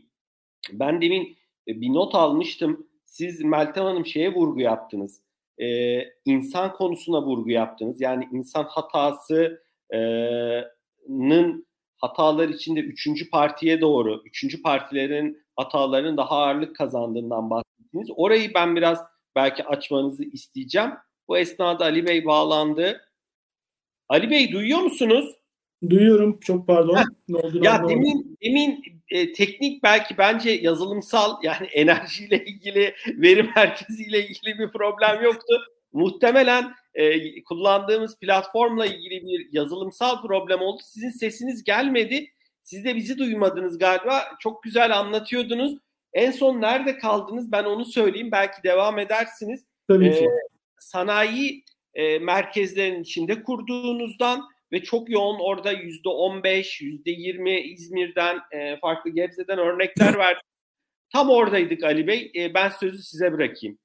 S1: Ben demin e, bir not almıştım. Siz Meltem Hanım şeye vurgu yaptınız. E, insan konusuna vurgu yaptınız. Yani insan hatasının hatalar içinde üçüncü partiye doğru, üçüncü partilerin hatalarının daha ağırlık kazandığından bahsettiniz. Orayı ben biraz belki açmanızı isteyeceğim. Bu esnada Ali Bey bağlandı. Ali Bey duyuyor musunuz?
S3: Duyuyorum. Çok pardon.
S1: Ne oldu? Ya anlamadım. demin demin e, teknik belki bence yazılımsal yani enerjiyle ilgili, veri merkeziyle ilgili bir problem yoktu. Muhtemelen e, kullandığımız platformla ilgili bir yazılımsal problem oldu. Sizin sesiniz gelmedi. Siz de bizi duymadınız galiba. Çok güzel anlatıyordunuz. En son nerede kaldınız? Ben onu söyleyeyim. Belki devam edersiniz.
S3: Tabii ki. Ee,
S1: sanayi e, merkezlerinin içinde kurduğunuzdan ve çok yoğun orada yüzde on beş, yüzde yirmi İzmir'den e, farklı Gebze'den örnekler verdim. Tam oradaydık Ali Bey. E, ben sözü size bırakayım.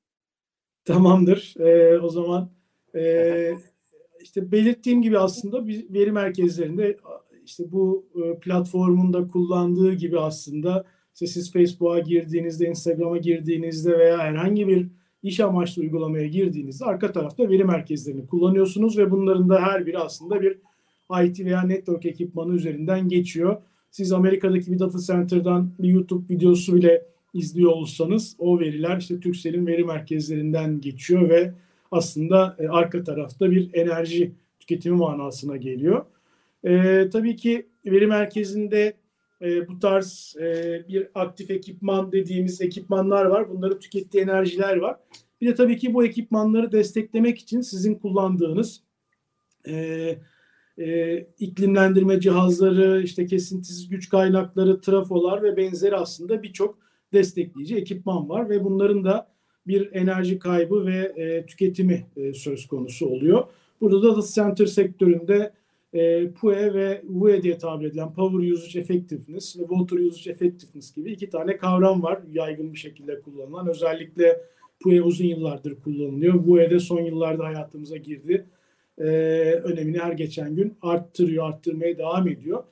S3: Tamamdır. E, o zaman e, işte belirttiğim gibi aslında veri merkezlerinde işte bu e, platformunda kullandığı gibi aslında işte siz Facebook'a girdiğinizde, Instagram'a girdiğinizde veya herhangi bir iş amaçlı uygulamaya girdiğinizde arka tarafta veri merkezlerini kullanıyorsunuz ve bunların da her biri aslında bir IT veya network ekipmanı üzerinden geçiyor. Siz Amerika'daki bir data center'dan bir YouTube videosu bile izliyor olsanız o veriler işte Turkcell'in veri merkezlerinden geçiyor ve aslında e, arka tarafta bir enerji tüketimi manasına geliyor. E, tabii ki veri merkezinde e, bu tarz e, bir aktif ekipman dediğimiz ekipmanlar var. Bunların tükettiği enerjiler var. Bir de tabii ki bu ekipmanları desteklemek için sizin kullandığınız e, iklimlendirme cihazları, işte kesintisiz güç kaynakları, trafolar ve benzeri aslında birçok destekleyici ekipman var ve bunların da bir enerji kaybı ve e, tüketimi e, söz konusu oluyor. Burada da data center sektöründe e, PUE ve VUE diye tabir edilen Power Usage Effectiveness ve Water Usage Effectiveness gibi iki tane kavram var yaygın bir şekilde kullanılan. Özellikle PUE uzun yıllardır kullanılıyor. VUE de son yıllarda hayatımıza girdi. E, önemini her geçen gün arttırıyor, arttırmaya devam ediyor.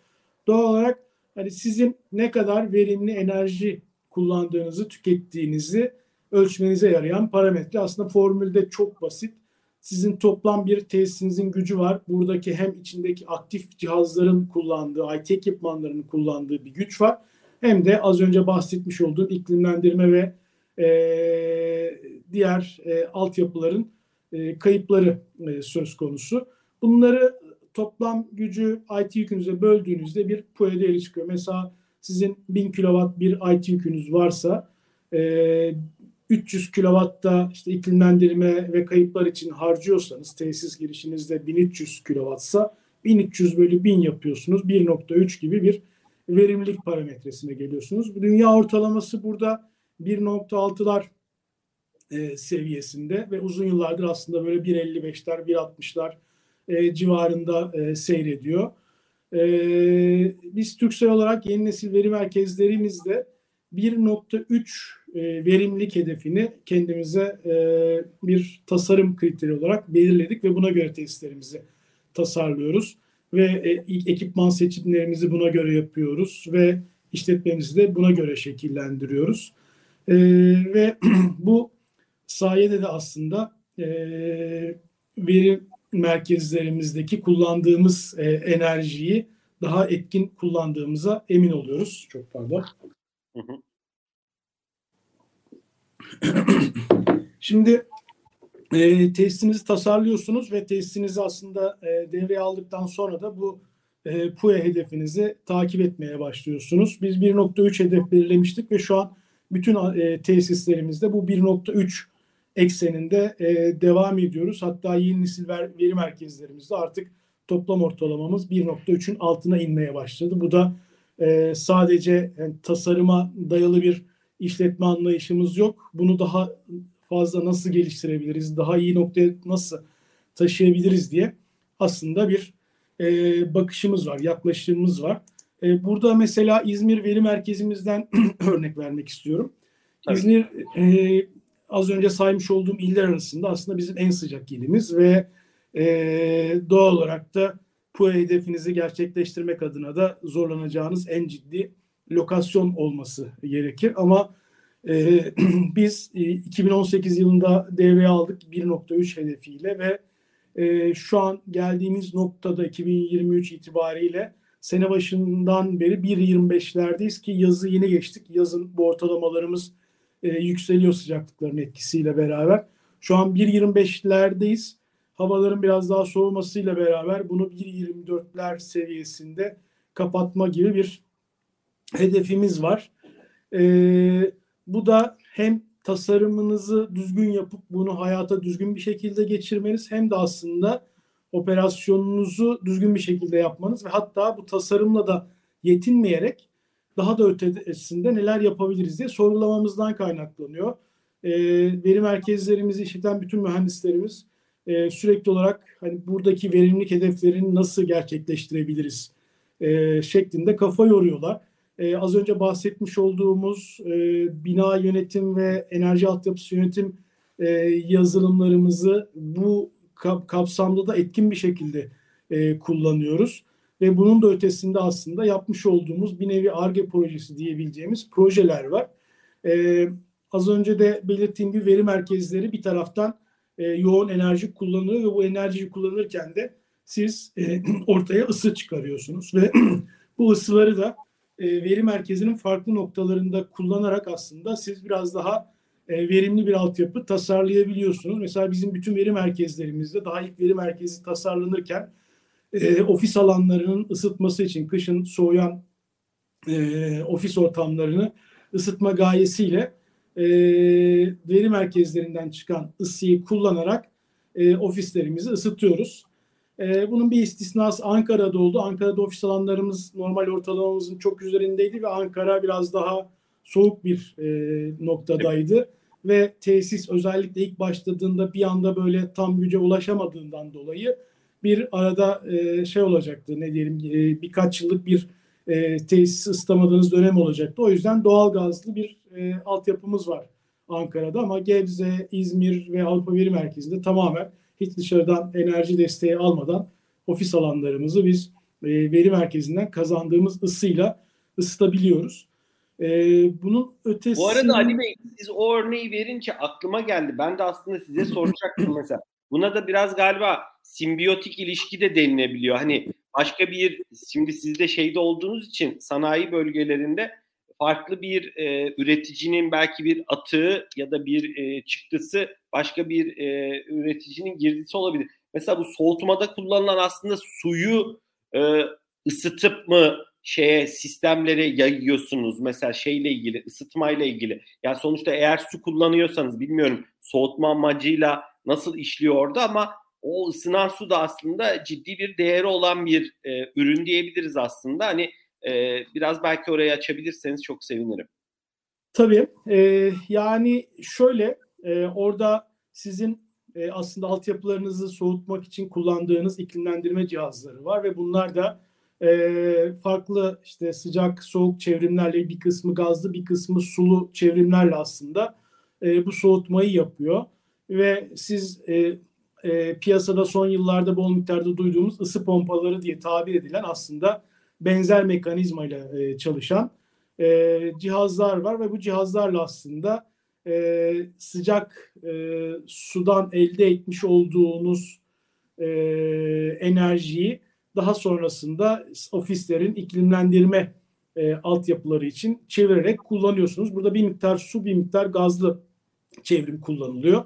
S3: Doğal olarak hani sizin ne kadar verimli enerji kullandığınızı, tükettiğinizi ölçmenize yarayan parametre. Aslında formülde çok basit. Sizin toplam bir tesisinizin gücü var. Buradaki hem içindeki aktif cihazların kullandığı, IT ekipmanlarının kullandığı bir güç var. Hem de az önce bahsetmiş olduğum iklimlendirme ve e, diğer e, altyapıların e, kayıpları e, söz konusu. Bunları toplam gücü IT yükünüze böldüğünüzde bir PUE değeri çıkıyor. Mesela sizin 1000 kW bir IT yükünüz varsa e, 300 kW'da işte iklimlendirme ve kayıplar için harcıyorsanız tesis girişinizde 1300 kW'sa 1300 bölü 1000 yapıyorsunuz. 1.3 gibi bir verimlilik parametresine geliyorsunuz. Dünya ortalaması burada 1.6'lar e, seviyesinde ve uzun yıllardır aslında böyle 1.55'ler, 1.60'lar e, civarında e, seyrediyor. E, biz Türksel olarak yeni nesil veri merkezlerimizde 1.3 e, verimlilik hedefini kendimize e, bir tasarım kriteri olarak belirledik ve buna göre testlerimizi tasarlıyoruz ve e, ekipman seçimlerimizi buna göre yapıyoruz ve işletmemizi de buna göre şekillendiriyoruz. E, ve bu sayede de aslında e, veri merkezlerimizdeki kullandığımız e, enerjiyi daha etkin kullandığımıza emin oluyoruz. Çok pardon. Hı hı. Şimdi e, tesisinizi tasarlıyorsunuz ve tesisinizi aslında e, devreye aldıktan sonra da bu e, PUE hedefinizi takip etmeye başlıyorsunuz. Biz 1.3 hedef belirlemiştik ve şu an bütün e, tesislerimizde bu 1.3 ekseninde e, devam ediyoruz. Hatta yeni nesil ver, veri merkezlerimizde artık toplam ortalamamız 1.3'ün altına inmeye başladı. Bu da e, sadece yani tasarıma dayalı bir işletme anlayışımız yok. Bunu daha fazla nasıl geliştirebiliriz, daha iyi noktaya nasıl taşıyabiliriz diye aslında bir e, bakışımız var, yaklaşımımız var. E, burada mesela İzmir Veri Merkezimizden örnek vermek istiyorum. Tabii. İzmir e, az önce saymış olduğum iller arasında aslında bizim en sıcak ilimiz ve e, doğal olarak da bu hedefinizi gerçekleştirmek adına da zorlanacağınız en ciddi lokasyon olması gerekir. Ama e, biz e, 2018 yılında devreye aldık 1.3 hedefiyle ve e, şu an geldiğimiz noktada 2023 itibariyle sene başından beri 1.25'lerdeyiz ki yazı yeni geçtik. Yazın bu ortalamalarımız e, yükseliyor sıcaklıkların etkisiyle beraber. Şu an 1.25'lerdeyiz. Havaların biraz daha soğumasıyla beraber bunu 1.24'ler seviyesinde kapatma gibi bir hedefimiz var. E, bu da hem tasarımınızı düzgün yapıp bunu hayata düzgün bir şekilde geçirmeniz hem de aslında operasyonunuzu düzgün bir şekilde yapmanız ve hatta bu tasarımla da yetinmeyerek daha da ötesinde neler yapabiliriz diye sorgulamamızdan kaynaklanıyor. E, veri merkezlerimizi işleten bütün mühendislerimiz e, sürekli olarak hani buradaki verimlilik hedeflerini nasıl gerçekleştirebiliriz e, şeklinde kafa yoruyorlar. E, az önce bahsetmiş olduğumuz e, bina yönetim ve enerji altyapısı yönetim e, yazılımlarımızı bu kap, kapsamda da etkin bir şekilde e, kullanıyoruz. Ve bunun da ötesinde aslında yapmış olduğumuz bir nevi ARGE projesi diyebileceğimiz projeler var. E, az önce de belirttiğim gibi veri merkezleri bir taraftan e, yoğun enerji kullanıyor ve bu enerjiyi kullanırken de siz e, ortaya ısı çıkarıyorsunuz ve bu ısıları da e, veri merkezinin farklı noktalarında kullanarak aslında siz biraz daha e, verimli bir altyapı tasarlayabiliyorsunuz. Mesela bizim bütün veri merkezlerimizde daha ilk veri merkezi tasarlanırken e, ofis alanlarının ısıtması için kışın soğuyan ofis ortamlarını ısıtma gayesiyle veri merkezlerinden çıkan ısıyı kullanarak ofislerimizi ısıtıyoruz. E, bunun bir istisnası Ankara'da oldu. Ankara'da ofis alanlarımız normal ortalamamızın çok üzerindeydi ve Ankara biraz daha soğuk bir e, noktadaydı. Ve tesis özellikle ilk başladığında bir anda böyle tam güce ulaşamadığından dolayı bir arada e, şey olacaktı ne diyelim e, birkaç yıllık bir tesis ıslamadığınız dönem olacaktı. O yüzden doğal gazlı bir e, altyapımız var Ankara'da ama Gebze, İzmir ve Avrupa Veri Merkezi'nde tamamen hiç dışarıdan enerji desteği almadan ofis alanlarımızı biz e, veri merkezinden kazandığımız ısıyla ısıtabiliyoruz. E, bunun ötesi...
S1: Bu arada Ali Bey siz o örneği verince aklıma geldi. Ben de aslında size soracaktım mesela. Buna da biraz galiba simbiyotik ilişki de denilebiliyor. Hani başka bir şimdi sizde şeyde olduğunuz için sanayi bölgelerinde farklı bir e, üreticinin belki bir atığı ya da bir e, çıktısı başka bir e, üreticinin girdisi olabilir. Mesela bu soğutmada kullanılan aslında suyu e, ısıtıp mı şeye sistemlere yayıyorsunuz mesela şeyle ilgili ısıtmayla ilgili. Yani sonuçta eğer su kullanıyorsanız bilmiyorum soğutma amacıyla nasıl işliyor orada ama o ısınan su da aslında ciddi bir değeri olan bir e, ürün diyebiliriz aslında. Hani e, biraz belki orayı açabilirseniz çok sevinirim.
S3: Tabii. E, yani şöyle e, orada sizin e, aslında altyapılarınızı soğutmak için kullandığınız iklimlendirme cihazları var ve bunlar da e, farklı işte sıcak soğuk çevrimlerle bir kısmı gazlı bir kısmı sulu çevrimlerle aslında e, bu soğutmayı yapıyor ve siz e, e, piyasada son yıllarda bol miktarda duyduğumuz ısı pompaları diye tabir edilen aslında benzer mekanizmayla e, çalışan e, cihazlar var ve bu cihazlarla aslında e, sıcak e, sudan elde etmiş olduğunuz e, enerjiyi daha sonrasında ofislerin iklimlendirme e, altyapıları için çevirerek kullanıyorsunuz. Burada bir miktar su, bir miktar gazlı çevrim kullanılıyor.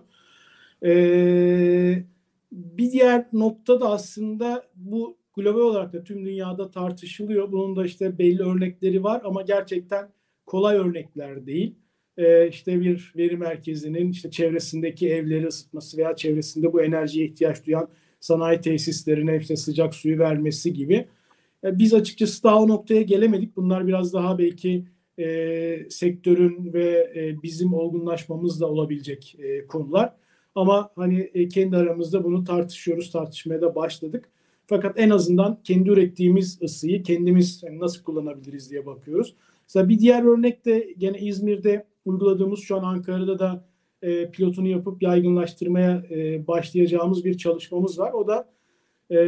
S3: Ee, bir diğer nokta da aslında bu global olarak da tüm dünyada tartışılıyor. Bunun da işte belli örnekleri var ama gerçekten kolay örnekler değil. Ee, işte bir veri merkezinin işte çevresindeki evleri ısıtması veya çevresinde bu enerjiye ihtiyaç duyan sanayi tesislerine işte sıcak suyu vermesi gibi. Ee, biz açıkçası daha o noktaya gelemedik. Bunlar biraz daha belki e, sektörün ve e, bizim olgunlaşmamızla olabilecek e, konular. Ama hani e, kendi aramızda bunu tartışıyoruz, tartışmaya da başladık. Fakat en azından kendi ürettiğimiz ısıyı kendimiz yani nasıl kullanabiliriz diye bakıyoruz. Mesela bir diğer örnek de gene İzmir'de uyguladığımız şu an Ankara'da da e, pilotunu yapıp yaygınlaştırmaya e, başlayacağımız bir çalışmamız var. O da e,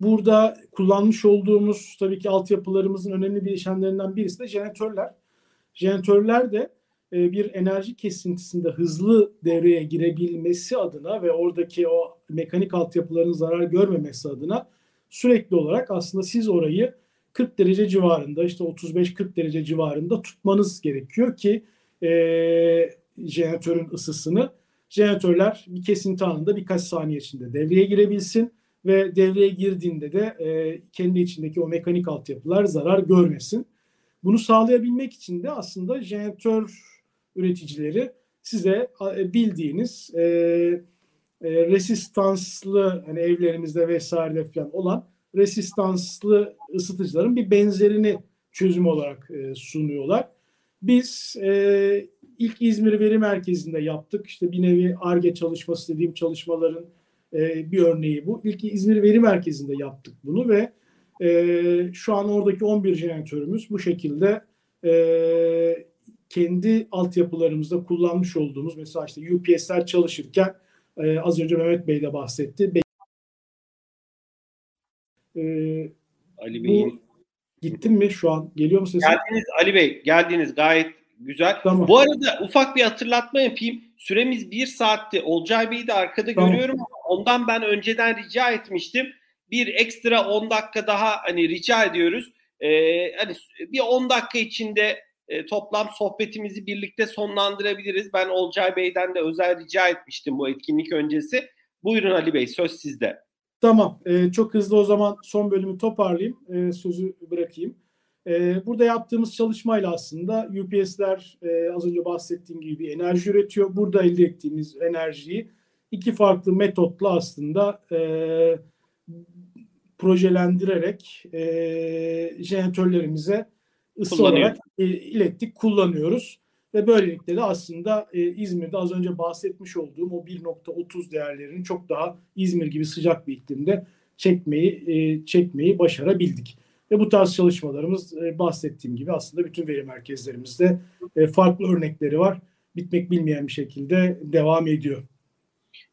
S3: burada kullanmış olduğumuz tabii ki altyapılarımızın önemli bileşenlerinden birisi de jeneratörler. Jeneratörler de bir enerji kesintisinde hızlı devreye girebilmesi adına ve oradaki o mekanik altyapıların zarar görmemesi adına sürekli olarak aslında siz orayı 40 derece civarında işte 35-40 derece civarında tutmanız gerekiyor ki e, jeneratörün ısısını jeneratörler bir kesinti anında birkaç saniye içinde devreye girebilsin ve devreye girdiğinde de e, kendi içindeki o mekanik altyapılar zarar görmesin. Bunu sağlayabilmek için de aslında jeneratör üreticileri size e, bildiğiniz e, e, resistanslı hani evlerimizde vesaire falan olan resistanslı ısıtıcıların bir benzerini çözüm olarak e, sunuyorlar. Biz e, ilk İzmir Veri Merkezi'nde yaptık. İşte bir nevi ARGE çalışması dediğim çalışmaların e, bir örneği bu. İlk İzmir Veri Merkezi'nde yaptık bunu ve e, şu an oradaki 11 jeneratörümüz bu şekilde e, kendi altyapılarımızda kullanmış olduğumuz mesela işte UPS'ler çalışırken e, az önce Mehmet Bey de bahsetti.
S1: E, Ali Bey'in
S3: gittim mi şu an? Geliyor mu sesim?
S1: Geldiniz Ali Bey, geldiniz gayet güzel. Tamam. Bu arada ufak bir hatırlatma yapayım. Süremiz bir saatti. Olcay Bey'i de arkada tamam. görüyorum ondan ben önceden rica etmiştim. Bir ekstra 10 dakika daha hani rica ediyoruz. Ee, hani bir 10 dakika içinde e, toplam sohbetimizi birlikte sonlandırabiliriz. Ben Olcay Bey'den de özel rica etmiştim bu etkinlik öncesi. Buyurun Ali Bey söz sizde.
S3: Tamam. E, çok hızlı o zaman son bölümü toparlayayım. E, sözü bırakayım. E, burada yaptığımız çalışmayla aslında UPS'ler e, az önce bahsettiğim gibi bir enerji üretiyor. Burada elde ettiğimiz enerjiyi iki farklı metotla aslında e, projelendirerek e, jeneratörlerimize ısı olarak e, ilettik, kullanıyoruz. Ve böylelikle de aslında e, İzmir'de az önce bahsetmiş olduğum o 1.30 değerlerini çok daha İzmir gibi sıcak bir iklimde çekmeyi e, çekmeyi başarabildik. Ve bu tarz çalışmalarımız e, bahsettiğim gibi aslında bütün veri merkezlerimizde e, farklı örnekleri var. Bitmek bilmeyen bir şekilde devam ediyor.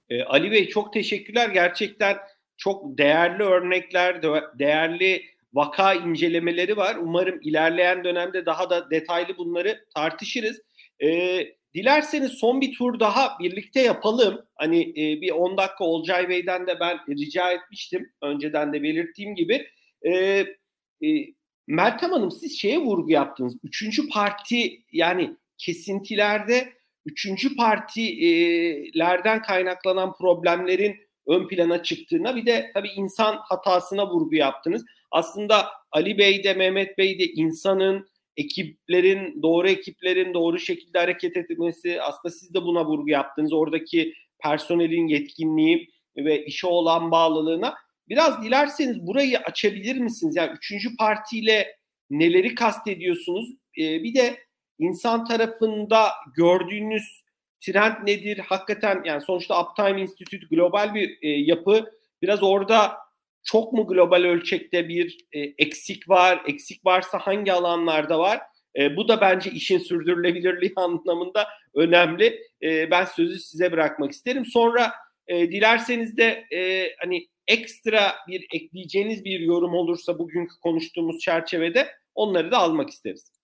S1: E, Ali Bey çok teşekkürler. Gerçekten çok değerli örnekler, değerli vaka incelemeleri var. Umarım ilerleyen dönemde daha da detaylı bunları tartışırız. E, dilerseniz son bir tur daha birlikte yapalım. Hani e, bir 10 dakika Olcay Bey'den de ben rica etmiştim. Önceden de belirttiğim gibi. E, e, Meltem Hanım siz şeye vurgu yaptınız. Üçüncü parti yani kesintilerde üçüncü partilerden kaynaklanan problemlerin ön plana çıktığına bir de tabii insan hatasına vurgu yaptınız. Aslında Ali Bey de Mehmet Bey de insanın ekiplerin, doğru ekiplerin doğru şekilde hareket etmesi aslında siz de buna vurgu yaptınız. Oradaki personelin yetkinliği ve işe olan bağlılığına. Biraz dilerseniz burayı açabilir misiniz? Yani üçüncü partiyle neleri kastediyorsunuz? Ee, bir de insan tarafında gördüğünüz trend nedir? Hakikaten yani sonuçta Uptime Institute global bir e, yapı. Biraz orada çok mu global ölçekte bir e, eksik var? Eksik varsa hangi alanlarda var? E, bu da bence işin sürdürülebilirliği anlamında önemli. E, ben sözü size bırakmak isterim. Sonra e, dilerseniz de e, hani ekstra bir ekleyeceğiniz bir yorum olursa bugünkü konuştuğumuz çerçevede onları da almak isteriz.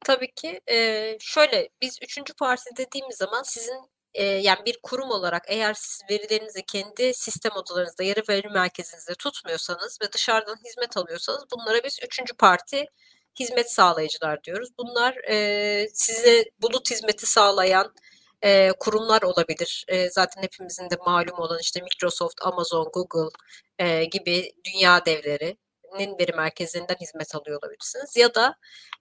S2: Tabii ki. E, şöyle biz üçüncü parti dediğimiz zaman sizin e, yani bir kurum olarak eğer siz verilerinizi kendi sistem odalarınızda, yarı veri merkezinizde tutmuyorsanız ve dışarıdan hizmet alıyorsanız bunlara biz üçüncü parti hizmet sağlayıcılar diyoruz. Bunlar e, size bulut hizmeti sağlayan e, kurumlar olabilir. E, zaten hepimizin de malum olan işte Microsoft, Amazon, Google e, gibi dünya devleri veri merkezinden hizmet alıyor olabilirsiniz. Ya da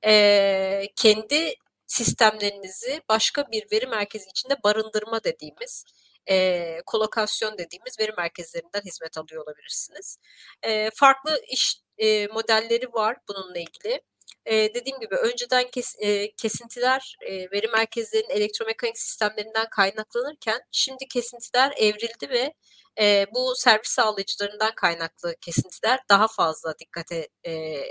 S2: e, kendi sistemlerinizi başka bir veri merkezi içinde barındırma dediğimiz e, kolokasyon dediğimiz veri merkezlerinden hizmet alıyor olabilirsiniz. E, farklı iş e, modelleri var bununla ilgili. E, dediğim gibi önceden kes, e, kesintiler e, veri merkezlerinin elektromekanik sistemlerinden kaynaklanırken şimdi kesintiler evrildi ve e, bu servis sağlayıcılarından kaynaklı kesintiler daha fazla dikkate e,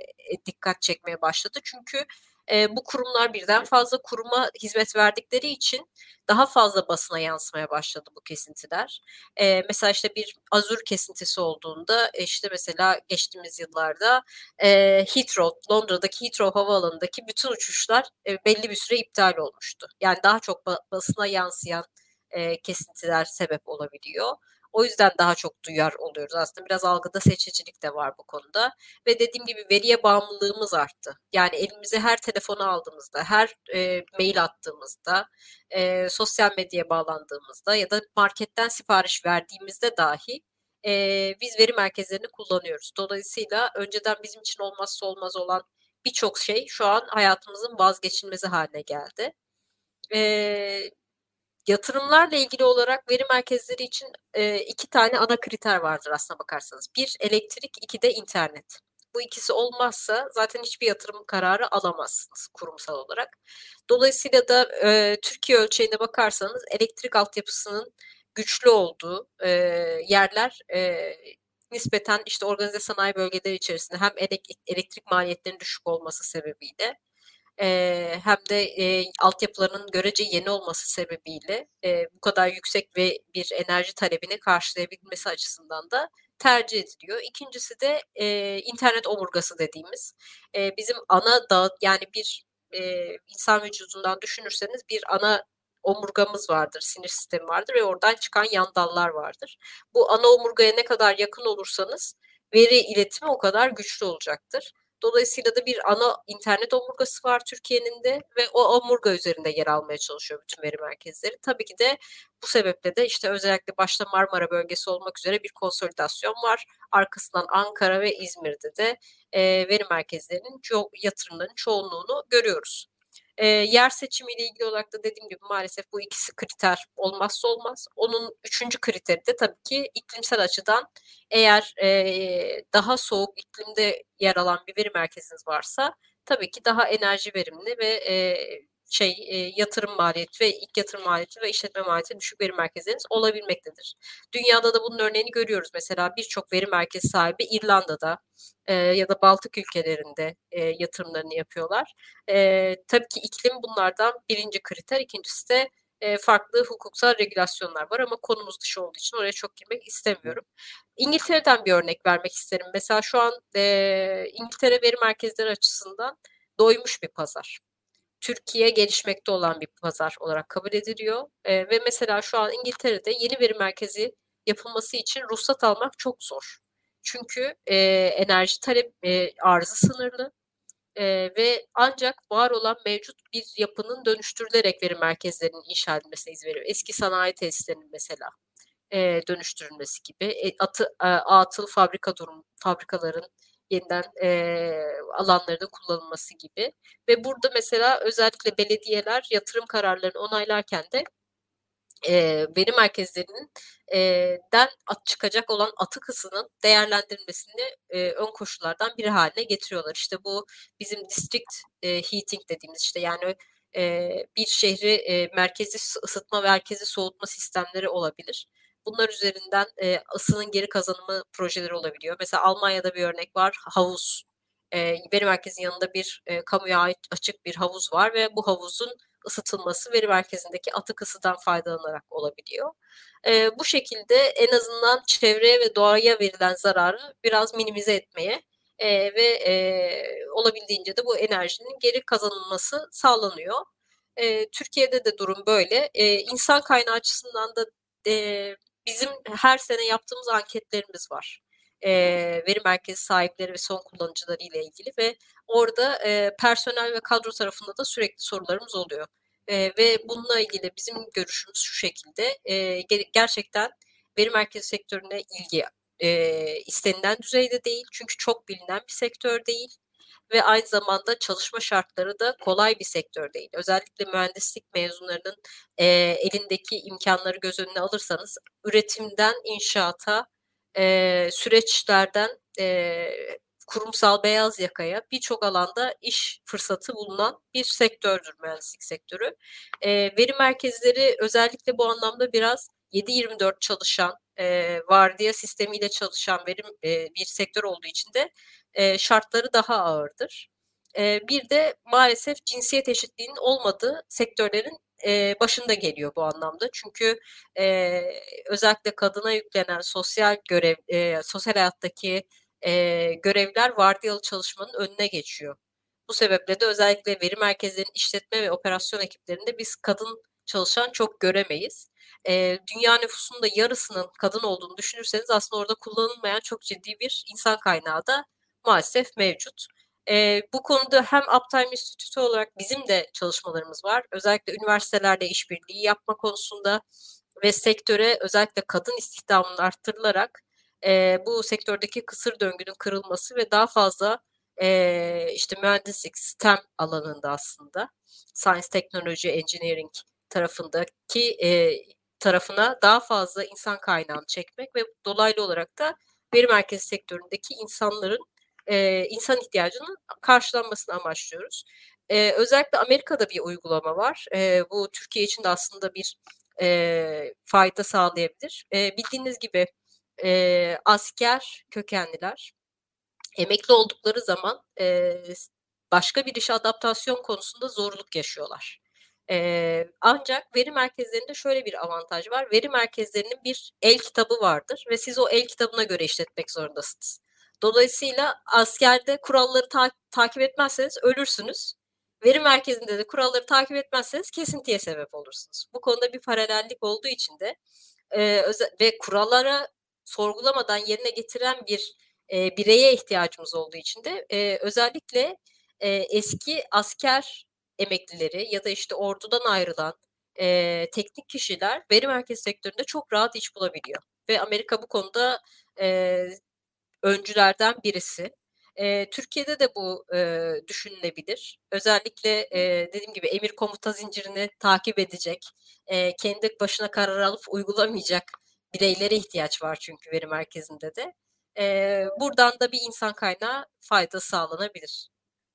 S2: dikkat çekmeye başladı. Çünkü e, bu kurumlar birden fazla kuruma hizmet verdikleri için daha fazla basına yansımaya başladı bu kesintiler. E, mesela işte bir Azure kesintisi olduğunda işte mesela geçtiğimiz yıllarda e, Heathrow, Londra'daki Heathrow Havaalanı'ndaki bütün uçuşlar e, belli bir süre iptal olmuştu. Yani daha çok ba- basına yansıyan e, kesintiler sebep olabiliyor. O yüzden daha çok duyar oluyoruz. Aslında biraz algıda seçicilik de var bu konuda. Ve dediğim gibi veriye bağımlılığımız arttı. Yani elimize her telefonu aldığımızda, her e, mail attığımızda, e, sosyal medyaya bağlandığımızda ya da marketten sipariş verdiğimizde dahi e, biz veri merkezlerini kullanıyoruz. Dolayısıyla önceden bizim için olmazsa olmaz olan birçok şey şu an hayatımızın vazgeçilmezi haline geldi. E, Yatırımlarla ilgili olarak veri merkezleri için e, iki tane ana kriter vardır aslına bakarsanız. Bir elektrik, iki de internet. Bu ikisi olmazsa zaten hiçbir yatırım kararı alamazsınız kurumsal olarak. Dolayısıyla da e, Türkiye ölçeğine bakarsanız elektrik altyapısının güçlü olduğu e, yerler e, nispeten işte organize sanayi bölgeleri içerisinde hem elektrik maliyetlerinin düşük olması sebebiyle e, hem de e, altyapılarının görece yeni olması sebebiyle e, bu kadar yüksek ve bir enerji talebini karşılayabilmesi açısından da tercih ediliyor. İkincisi de e, internet omurgası dediğimiz e, bizim ana dağıt yani bir e, insan vücudundan düşünürseniz bir ana omurgamız vardır, sinir sistemi vardır ve oradan çıkan yan dallar vardır. Bu ana omurgaya ne kadar yakın olursanız veri iletimi o kadar güçlü olacaktır. Dolayısıyla da bir ana internet omurgası var Türkiye'nin de ve o omurga üzerinde yer almaya çalışıyor bütün veri merkezleri. Tabii ki de bu sebeple de işte özellikle başta Marmara bölgesi olmak üzere bir konsolidasyon var. Arkasından Ankara ve İzmir'de de e, veri merkezlerinin ço- yatırımların çoğunluğunu görüyoruz. E, yer seçimiyle ilgili olarak da dediğim gibi maalesef bu ikisi kriter olmazsa olmaz. Onun üçüncü kriteri de tabii ki iklimsel açıdan eğer e, daha soğuk iklimde yer alan bir veri merkeziniz varsa tabii ki daha enerji verimli ve e, şey e, yatırım maliyeti ve ilk yatırım maliyeti ve işletme maliyeti düşük veri merkezleriniz olabilmektedir. Dünyada da bunun örneğini görüyoruz. Mesela birçok veri merkezi sahibi İrlanda'da e, ya da Baltık ülkelerinde e, yatırımlarını yapıyorlar. E, tabii ki iklim bunlardan birinci kriter. İkincisi de farklı hukuksal regülasyonlar var ama konumuz dışı olduğu için oraya çok girmek istemiyorum. İngiltere'den bir örnek vermek isterim. Mesela şu an e, İngiltere veri merkezleri açısından doymuş bir pazar. Türkiye gelişmekte olan bir pazar olarak kabul ediliyor. E, ve mesela şu an İngiltere'de yeni veri merkezi yapılması için ruhsat almak çok zor. Çünkü e, enerji talep e, arzı sınırlı e, ve ancak var olan mevcut bir yapının dönüştürülerek veri merkezlerinin inşa edilmesine izin veriyor. Eski sanayi tesislerinin mesela e, dönüştürülmesi gibi, e, atı, e, atıl fabrika durum fabrikaların yeniden e, alanlarında kullanılması gibi. Ve burada mesela özellikle belediyeler yatırım kararlarını onaylarken de e, veri merkezlerinin e, den at çıkacak olan atık ısının değerlendirilmesini e, ön koşullardan biri haline getiriyorlar. İşte bu bizim district e, heating dediğimiz işte yani e, bir şehri e, merkezi ısıtma merkezi soğutma sistemleri olabilir. Bunlar üzerinden e, ısının geri kazanımı projeleri olabiliyor. Mesela Almanya'da bir örnek var. Havuz. E, veri merkezinin yanında bir e, kamuya ait açık bir havuz var ve bu havuzun ısıtılması veri merkezindeki atık ısıdan faydalanarak olabiliyor. E, bu şekilde en azından çevreye ve doğaya verilen zararı biraz minimize etmeye e, ve e, olabildiğince de bu enerjinin geri kazanılması sağlanıyor. E, Türkiye'de de durum böyle. E, insan kaynağı açısından da e, bizim her sene yaptığımız anketlerimiz var. E, veri merkezi sahipleri ve son kullanıcıları ile ilgili ve orada e, personel ve kadro tarafında da sürekli sorularımız oluyor. E, ve bununla ilgili bizim görüşümüz şu şekilde e, gerçekten veri merkezi sektörüne ilgi e, istenilen düzeyde değil çünkü çok bilinen bir sektör değil ve aynı zamanda çalışma şartları da kolay bir sektör değil. Özellikle mühendislik mezunlarının e, elindeki imkanları göz önüne alırsanız üretimden inşaata, e, süreçlerden e, kurumsal beyaz yakaya birçok alanda iş fırsatı bulunan bir sektördür mühendislik sektörü. E, veri merkezleri özellikle bu anlamda biraz 7-24 çalışan, e, vardiya sistemiyle çalışan verim e, bir sektör olduğu için de e, şartları daha ağırdır. E, bir de maalesef cinsiyet eşitliğinin olmadığı sektörlerin e, başında geliyor bu anlamda. Çünkü e, özellikle kadına yüklenen sosyal görev, e, sosyal hayattaki e, görevler vardiyalı çalışmanın önüne geçiyor. Bu sebeple de özellikle veri merkezlerinin işletme ve operasyon ekiplerinde biz kadın çalışan çok göremeyiz. E, dünya nüfusunun da yarısının kadın olduğunu düşünürseniz aslında orada kullanılmayan çok ciddi bir insan kaynağı da maalesef mevcut. E, bu konuda hem Uptime Enstitüsü olarak bizim de çalışmalarımız var. Özellikle üniversitelerle işbirliği yapma konusunda ve sektöre özellikle kadın istihdamının arttırılarak e, bu sektördeki kısır döngünün kırılması ve daha fazla e, işte mühendislik, STEM alanında aslında Science, Technology, Engineering tarafındaki e, tarafına daha fazla insan kaynağını çekmek ve dolaylı olarak da veri merkezi sektöründeki insanların e, insan ihtiyacının karşılanmasını amaçlıyoruz. E, özellikle Amerika'da bir uygulama var. E, bu Türkiye için de aslında bir e, fayda sağlayabilir. E, bildiğiniz gibi e, asker kökenliler emekli oldukları zaman e, başka bir işe adaptasyon konusunda zorluk yaşıyorlar. E, ancak veri merkezlerinde şöyle bir avantaj var. Veri merkezlerinin bir el kitabı vardır ve siz o el kitabına göre işletmek zorundasınız. Dolayısıyla askerde kuralları ta- takip etmezseniz ölürsünüz. Veri merkezinde de kuralları takip etmezseniz kesintiye sebep olursunuz. Bu konuda bir paralellik olduğu için de e, ve kurallara sorgulamadan yerine getiren bir e, bireye ihtiyacımız olduğu için de e, özellikle e, eski asker emeklileri ya da işte ordudan ayrılan e, teknik kişiler veri merkez sektöründe çok rahat iş bulabiliyor. Ve Amerika bu konuda e, öncülerden birisi. E, Türkiye'de de bu e, düşünülebilir. Özellikle e, dediğim gibi emir komuta zincirini takip edecek, e, kendi başına karar alıp uygulamayacak bireylere ihtiyaç var çünkü veri merkezinde de. E, buradan da bir insan kaynağı fayda sağlanabilir.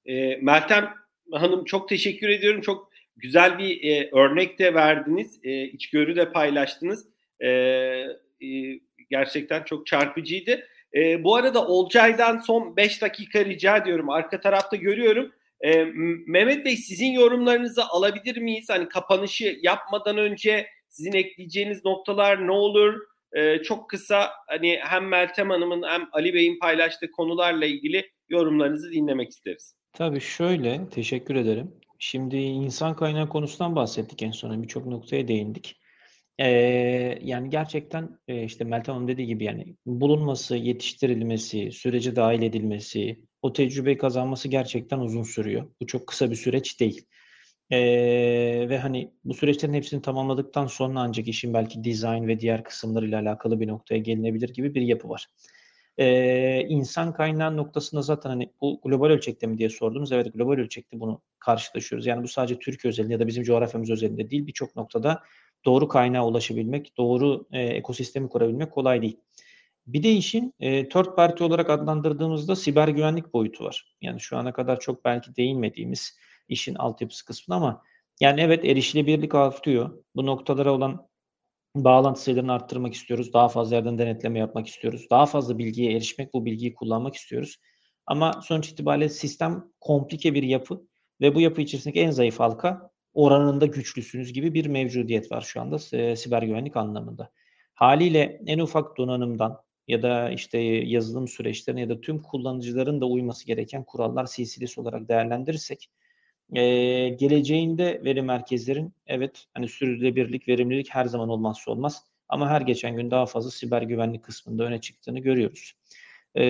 S1: E, Meltem Hanım çok teşekkür ediyorum. Çok güzel bir e, örnek de verdiniz. E, içgörü de paylaştınız. E, e, gerçekten çok çarpıcıydı. E, bu arada Olcay'dan son 5 dakika rica ediyorum. Arka tarafta görüyorum. E, Mehmet Bey sizin yorumlarınızı alabilir miyiz? Hani kapanışı yapmadan önce sizin ekleyeceğiniz noktalar ne olur? E, çok kısa hani hem Meltem Hanım'ın hem Ali Bey'in paylaştığı konularla ilgili yorumlarınızı dinlemek isteriz.
S4: Tabii şöyle, teşekkür ederim. Şimdi insan kaynağı konusundan bahsettik en sona. Birçok noktaya değindik. Ee, yani gerçekten işte Meltem Hanım dediği gibi yani bulunması, yetiştirilmesi, sürece dahil edilmesi, o tecrübeyi kazanması gerçekten uzun sürüyor. Bu çok kısa bir süreç değil. Ee, ve hani bu süreçlerin hepsini tamamladıktan sonra ancak işin belki dizayn ve diğer kısımlarıyla alakalı bir noktaya gelinebilir gibi bir yapı var. Ee, insan kaynağı noktasında zaten hani bu global ölçekte mi diye sordunuz. Evet global ölçekte bunu karşılaşıyoruz. Yani bu sadece Türkiye özelinde ya da bizim coğrafyamız özelinde değil birçok noktada doğru kaynağa ulaşabilmek, doğru e, ekosistemi kurabilmek kolay değil. Bir de işin e, third party olarak adlandırdığımızda siber güvenlik boyutu var. Yani şu ana kadar çok belki değinmediğimiz işin altyapısı kısmı ama yani evet erişilebilirlik artıyor. Bu noktalara olan bağlantı sayılarını arttırmak istiyoruz. Daha fazla yerden denetleme yapmak istiyoruz. Daha fazla bilgiye erişmek, bu bilgiyi kullanmak istiyoruz. Ama sonuç itibariyle sistem komplike bir yapı ve bu yapı içerisindeki en zayıf halka oranında güçlüsünüz gibi bir mevcudiyet var şu anda e, siber güvenlik anlamında. Haliyle en ufak donanımdan ya da işte yazılım süreçlerine ya da tüm kullanıcıların da uyması gereken kurallar silsilesi olarak değerlendirirsek e, geleceğinde veri merkezlerin evet hani sürdürülebilirlik, verimlilik her zaman olmazsa olmaz ama her geçen gün daha fazla siber güvenlik kısmında öne çıktığını görüyoruz. E,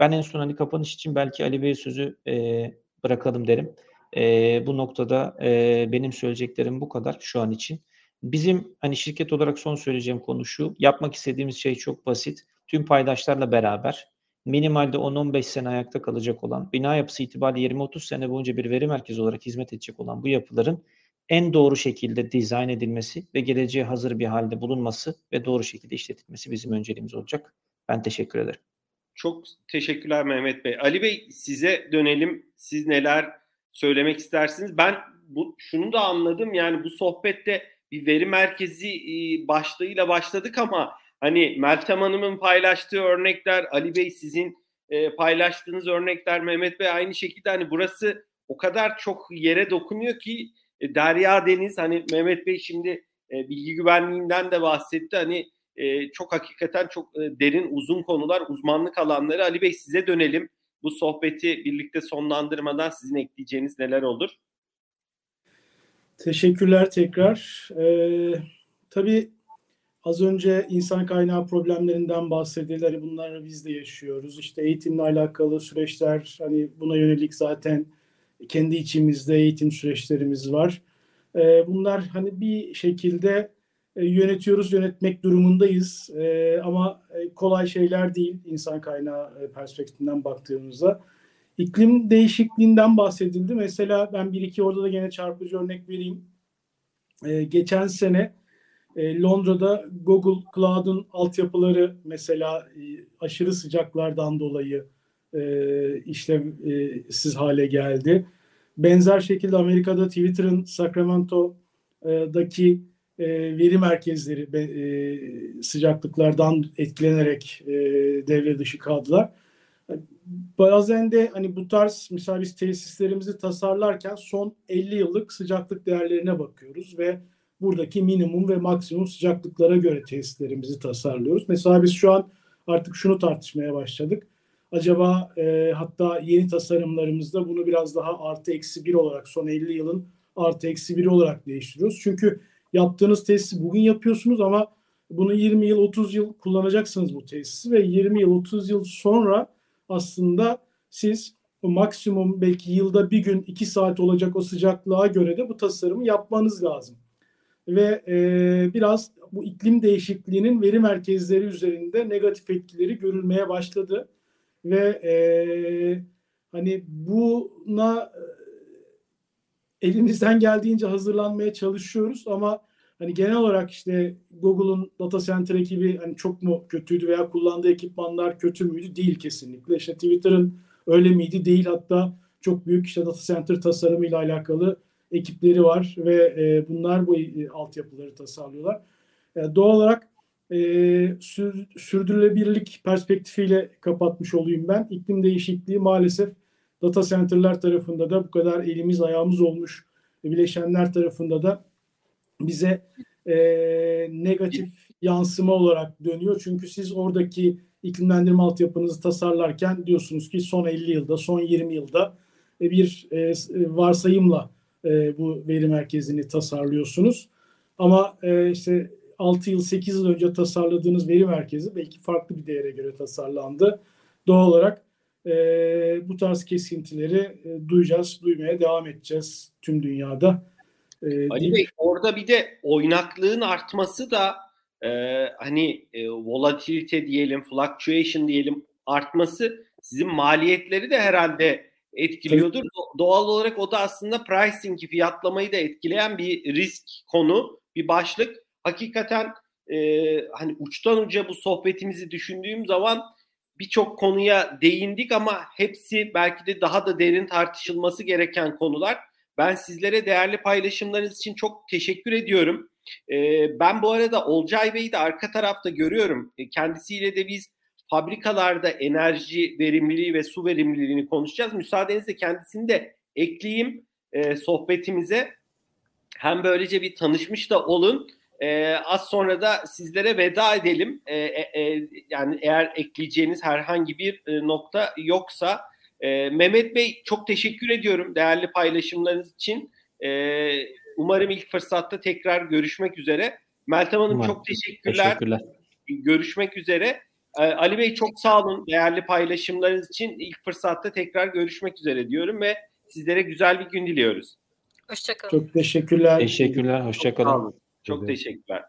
S4: ben en son hani kapanış için belki Ali Bey'e sözü e, bırakalım derim. E, bu noktada e, benim söyleyeceklerim bu kadar şu an için. Bizim hani şirket olarak son söyleyeceğim konu şu. Yapmak istediğimiz şey çok basit. Tüm paydaşlarla beraber minimalde 10-15 sene ayakta kalacak olan, bina yapısı itibariyle 20-30 sene boyunca bir veri merkezi olarak hizmet edecek olan bu yapıların en doğru şekilde dizayn edilmesi ve geleceğe hazır bir halde bulunması ve doğru şekilde işletilmesi bizim önceliğimiz olacak. Ben teşekkür ederim.
S1: Çok teşekkürler Mehmet Bey. Ali Bey size dönelim. Siz neler söylemek istersiniz? Ben bu şunu da anladım. Yani bu sohbette bir veri merkezi e, başlığıyla başladık ama hani Meltem Hanım'ın paylaştığı örnekler, Ali Bey sizin e, paylaştığınız örnekler, Mehmet Bey aynı şekilde hani burası o kadar çok yere dokunuyor ki e, Derya Deniz hani Mehmet Bey şimdi e, bilgi güvenliğinden de bahsetti. Hani e, çok hakikaten çok e, derin uzun konular, uzmanlık alanları. Ali Bey size dönelim. Bu sohbeti birlikte sonlandırmadan sizin ekleyeceğiniz neler olur?
S3: Teşekkürler tekrar. Ee, tabii az önce insan kaynağı problemlerinden bahsedildi. Hani bunları biz de yaşıyoruz. İşte eğitimle alakalı süreçler hani buna yönelik zaten kendi içimizde eğitim süreçlerimiz var. Ee, bunlar hani bir şekilde e, yönetiyoruz, yönetmek durumundayız. E, ama e, kolay şeyler değil insan kaynağı perspektifinden baktığımızda. İklim değişikliğinden bahsedildi. Mesela ben bir iki orada da gene çarpıcı örnek vereyim. Geçen sene Londra'da Google Cloud'un altyapıları mesela aşırı sıcaklardan dolayı e, işlevsiz hale geldi. Benzer şekilde Amerika'da Twitter'ın Sacramento'daki e, veri merkezleri e, sıcaklıklardan etkilenerek e, devre dışı kaldılar. Bazen de hani bu tarz mesela biz tesislerimizi tasarlarken son 50 yıllık sıcaklık değerlerine bakıyoruz ve buradaki minimum ve maksimum sıcaklıklara göre tesislerimizi tasarlıyoruz. Mesela biz şu an artık şunu tartışmaya başladık. Acaba e, hatta yeni tasarımlarımızda bunu biraz daha artı eksi bir olarak son 50 yılın artı eksi bir olarak değiştiriyoruz. Çünkü yaptığınız testi bugün yapıyorsunuz ama bunu 20 yıl 30 yıl kullanacaksınız bu tesisi ve 20 yıl 30 yıl sonra aslında siz o maksimum belki yılda bir gün iki saat olacak o sıcaklığa göre de bu tasarımı yapmanız lazım. Ve e, biraz bu iklim değişikliğinin veri merkezleri üzerinde negatif etkileri görülmeye başladı. Ve e, hani buna elimizden geldiğince hazırlanmaya çalışıyoruz ama hani genel olarak işte Google'un data center ekibi hani çok mu kötüydü veya kullandığı ekipmanlar kötü müydü? Değil kesinlikle. İşte Twitter'ın öyle miydi? Değil. Hatta çok büyük işte data center tasarımıyla alakalı ekipleri var ve e, bunlar bu e, altyapıları tasarlıyorlar. E, doğal olarak e, sür, sürdürülebilirlik perspektifiyle kapatmış olayım ben. İklim değişikliği maalesef data center'lar tarafında da bu kadar elimiz ayağımız olmuş bileşenler tarafında da bize e, negatif yansıma olarak dönüyor. Çünkü siz oradaki iklimlendirme altyapınızı tasarlarken diyorsunuz ki son 50 yılda, son 20 yılda e, bir e, varsayımla e, bu veri merkezini tasarlıyorsunuz. Ama e, işte 6 yıl, 8 yıl önce tasarladığınız veri merkezi belki farklı bir değere göre tasarlandı. Doğal olarak e, bu tarz kesintileri e, duyacağız, duymaya devam edeceğiz tüm dünyada.
S1: E, Ali Bey orada bir de oynaklığın artması da e, hani e, volatilite diyelim, fluctuation diyelim artması sizin maliyetleri de herhalde etkiliyordur. Do- doğal olarak o da aslında pricing'i, fiyatlamayı da etkileyen bir risk konu, bir başlık. Hakikaten e, hani uçtan uca bu sohbetimizi düşündüğüm zaman birçok konuya değindik ama hepsi belki de daha da derin tartışılması gereken konular. Ben sizlere değerli paylaşımlarınız için çok teşekkür ediyorum. Ee, ben bu arada Olcay Bey'i de arka tarafta görüyorum. Ee, kendisiyle de biz fabrikalarda enerji verimliliği ve su verimliliğini konuşacağız. Müsaadenizle kendisini de ekleyeyim e, sohbetimize. Hem böylece bir tanışmış da olun. E, az sonra da sizlere veda edelim. E, e, yani eğer ekleyeceğiniz herhangi bir e, nokta yoksa. E, Mehmet Bey çok teşekkür ediyorum değerli paylaşımlarınız için. E, umarım ilk fırsatta tekrar görüşmek üzere. Meltem Hanım umarım. çok teşekkürler. teşekkürler. Görüşmek üzere. E, Ali Bey çok sağ olun değerli paylaşımlarınız için. ilk fırsatta tekrar görüşmek üzere diyorum ve sizlere güzel bir gün diliyoruz.
S2: Hoşçakalın.
S3: Çok teşekkürler.
S4: Teşekkürler. Hoşçakalın.
S1: Çok, teşekkürler.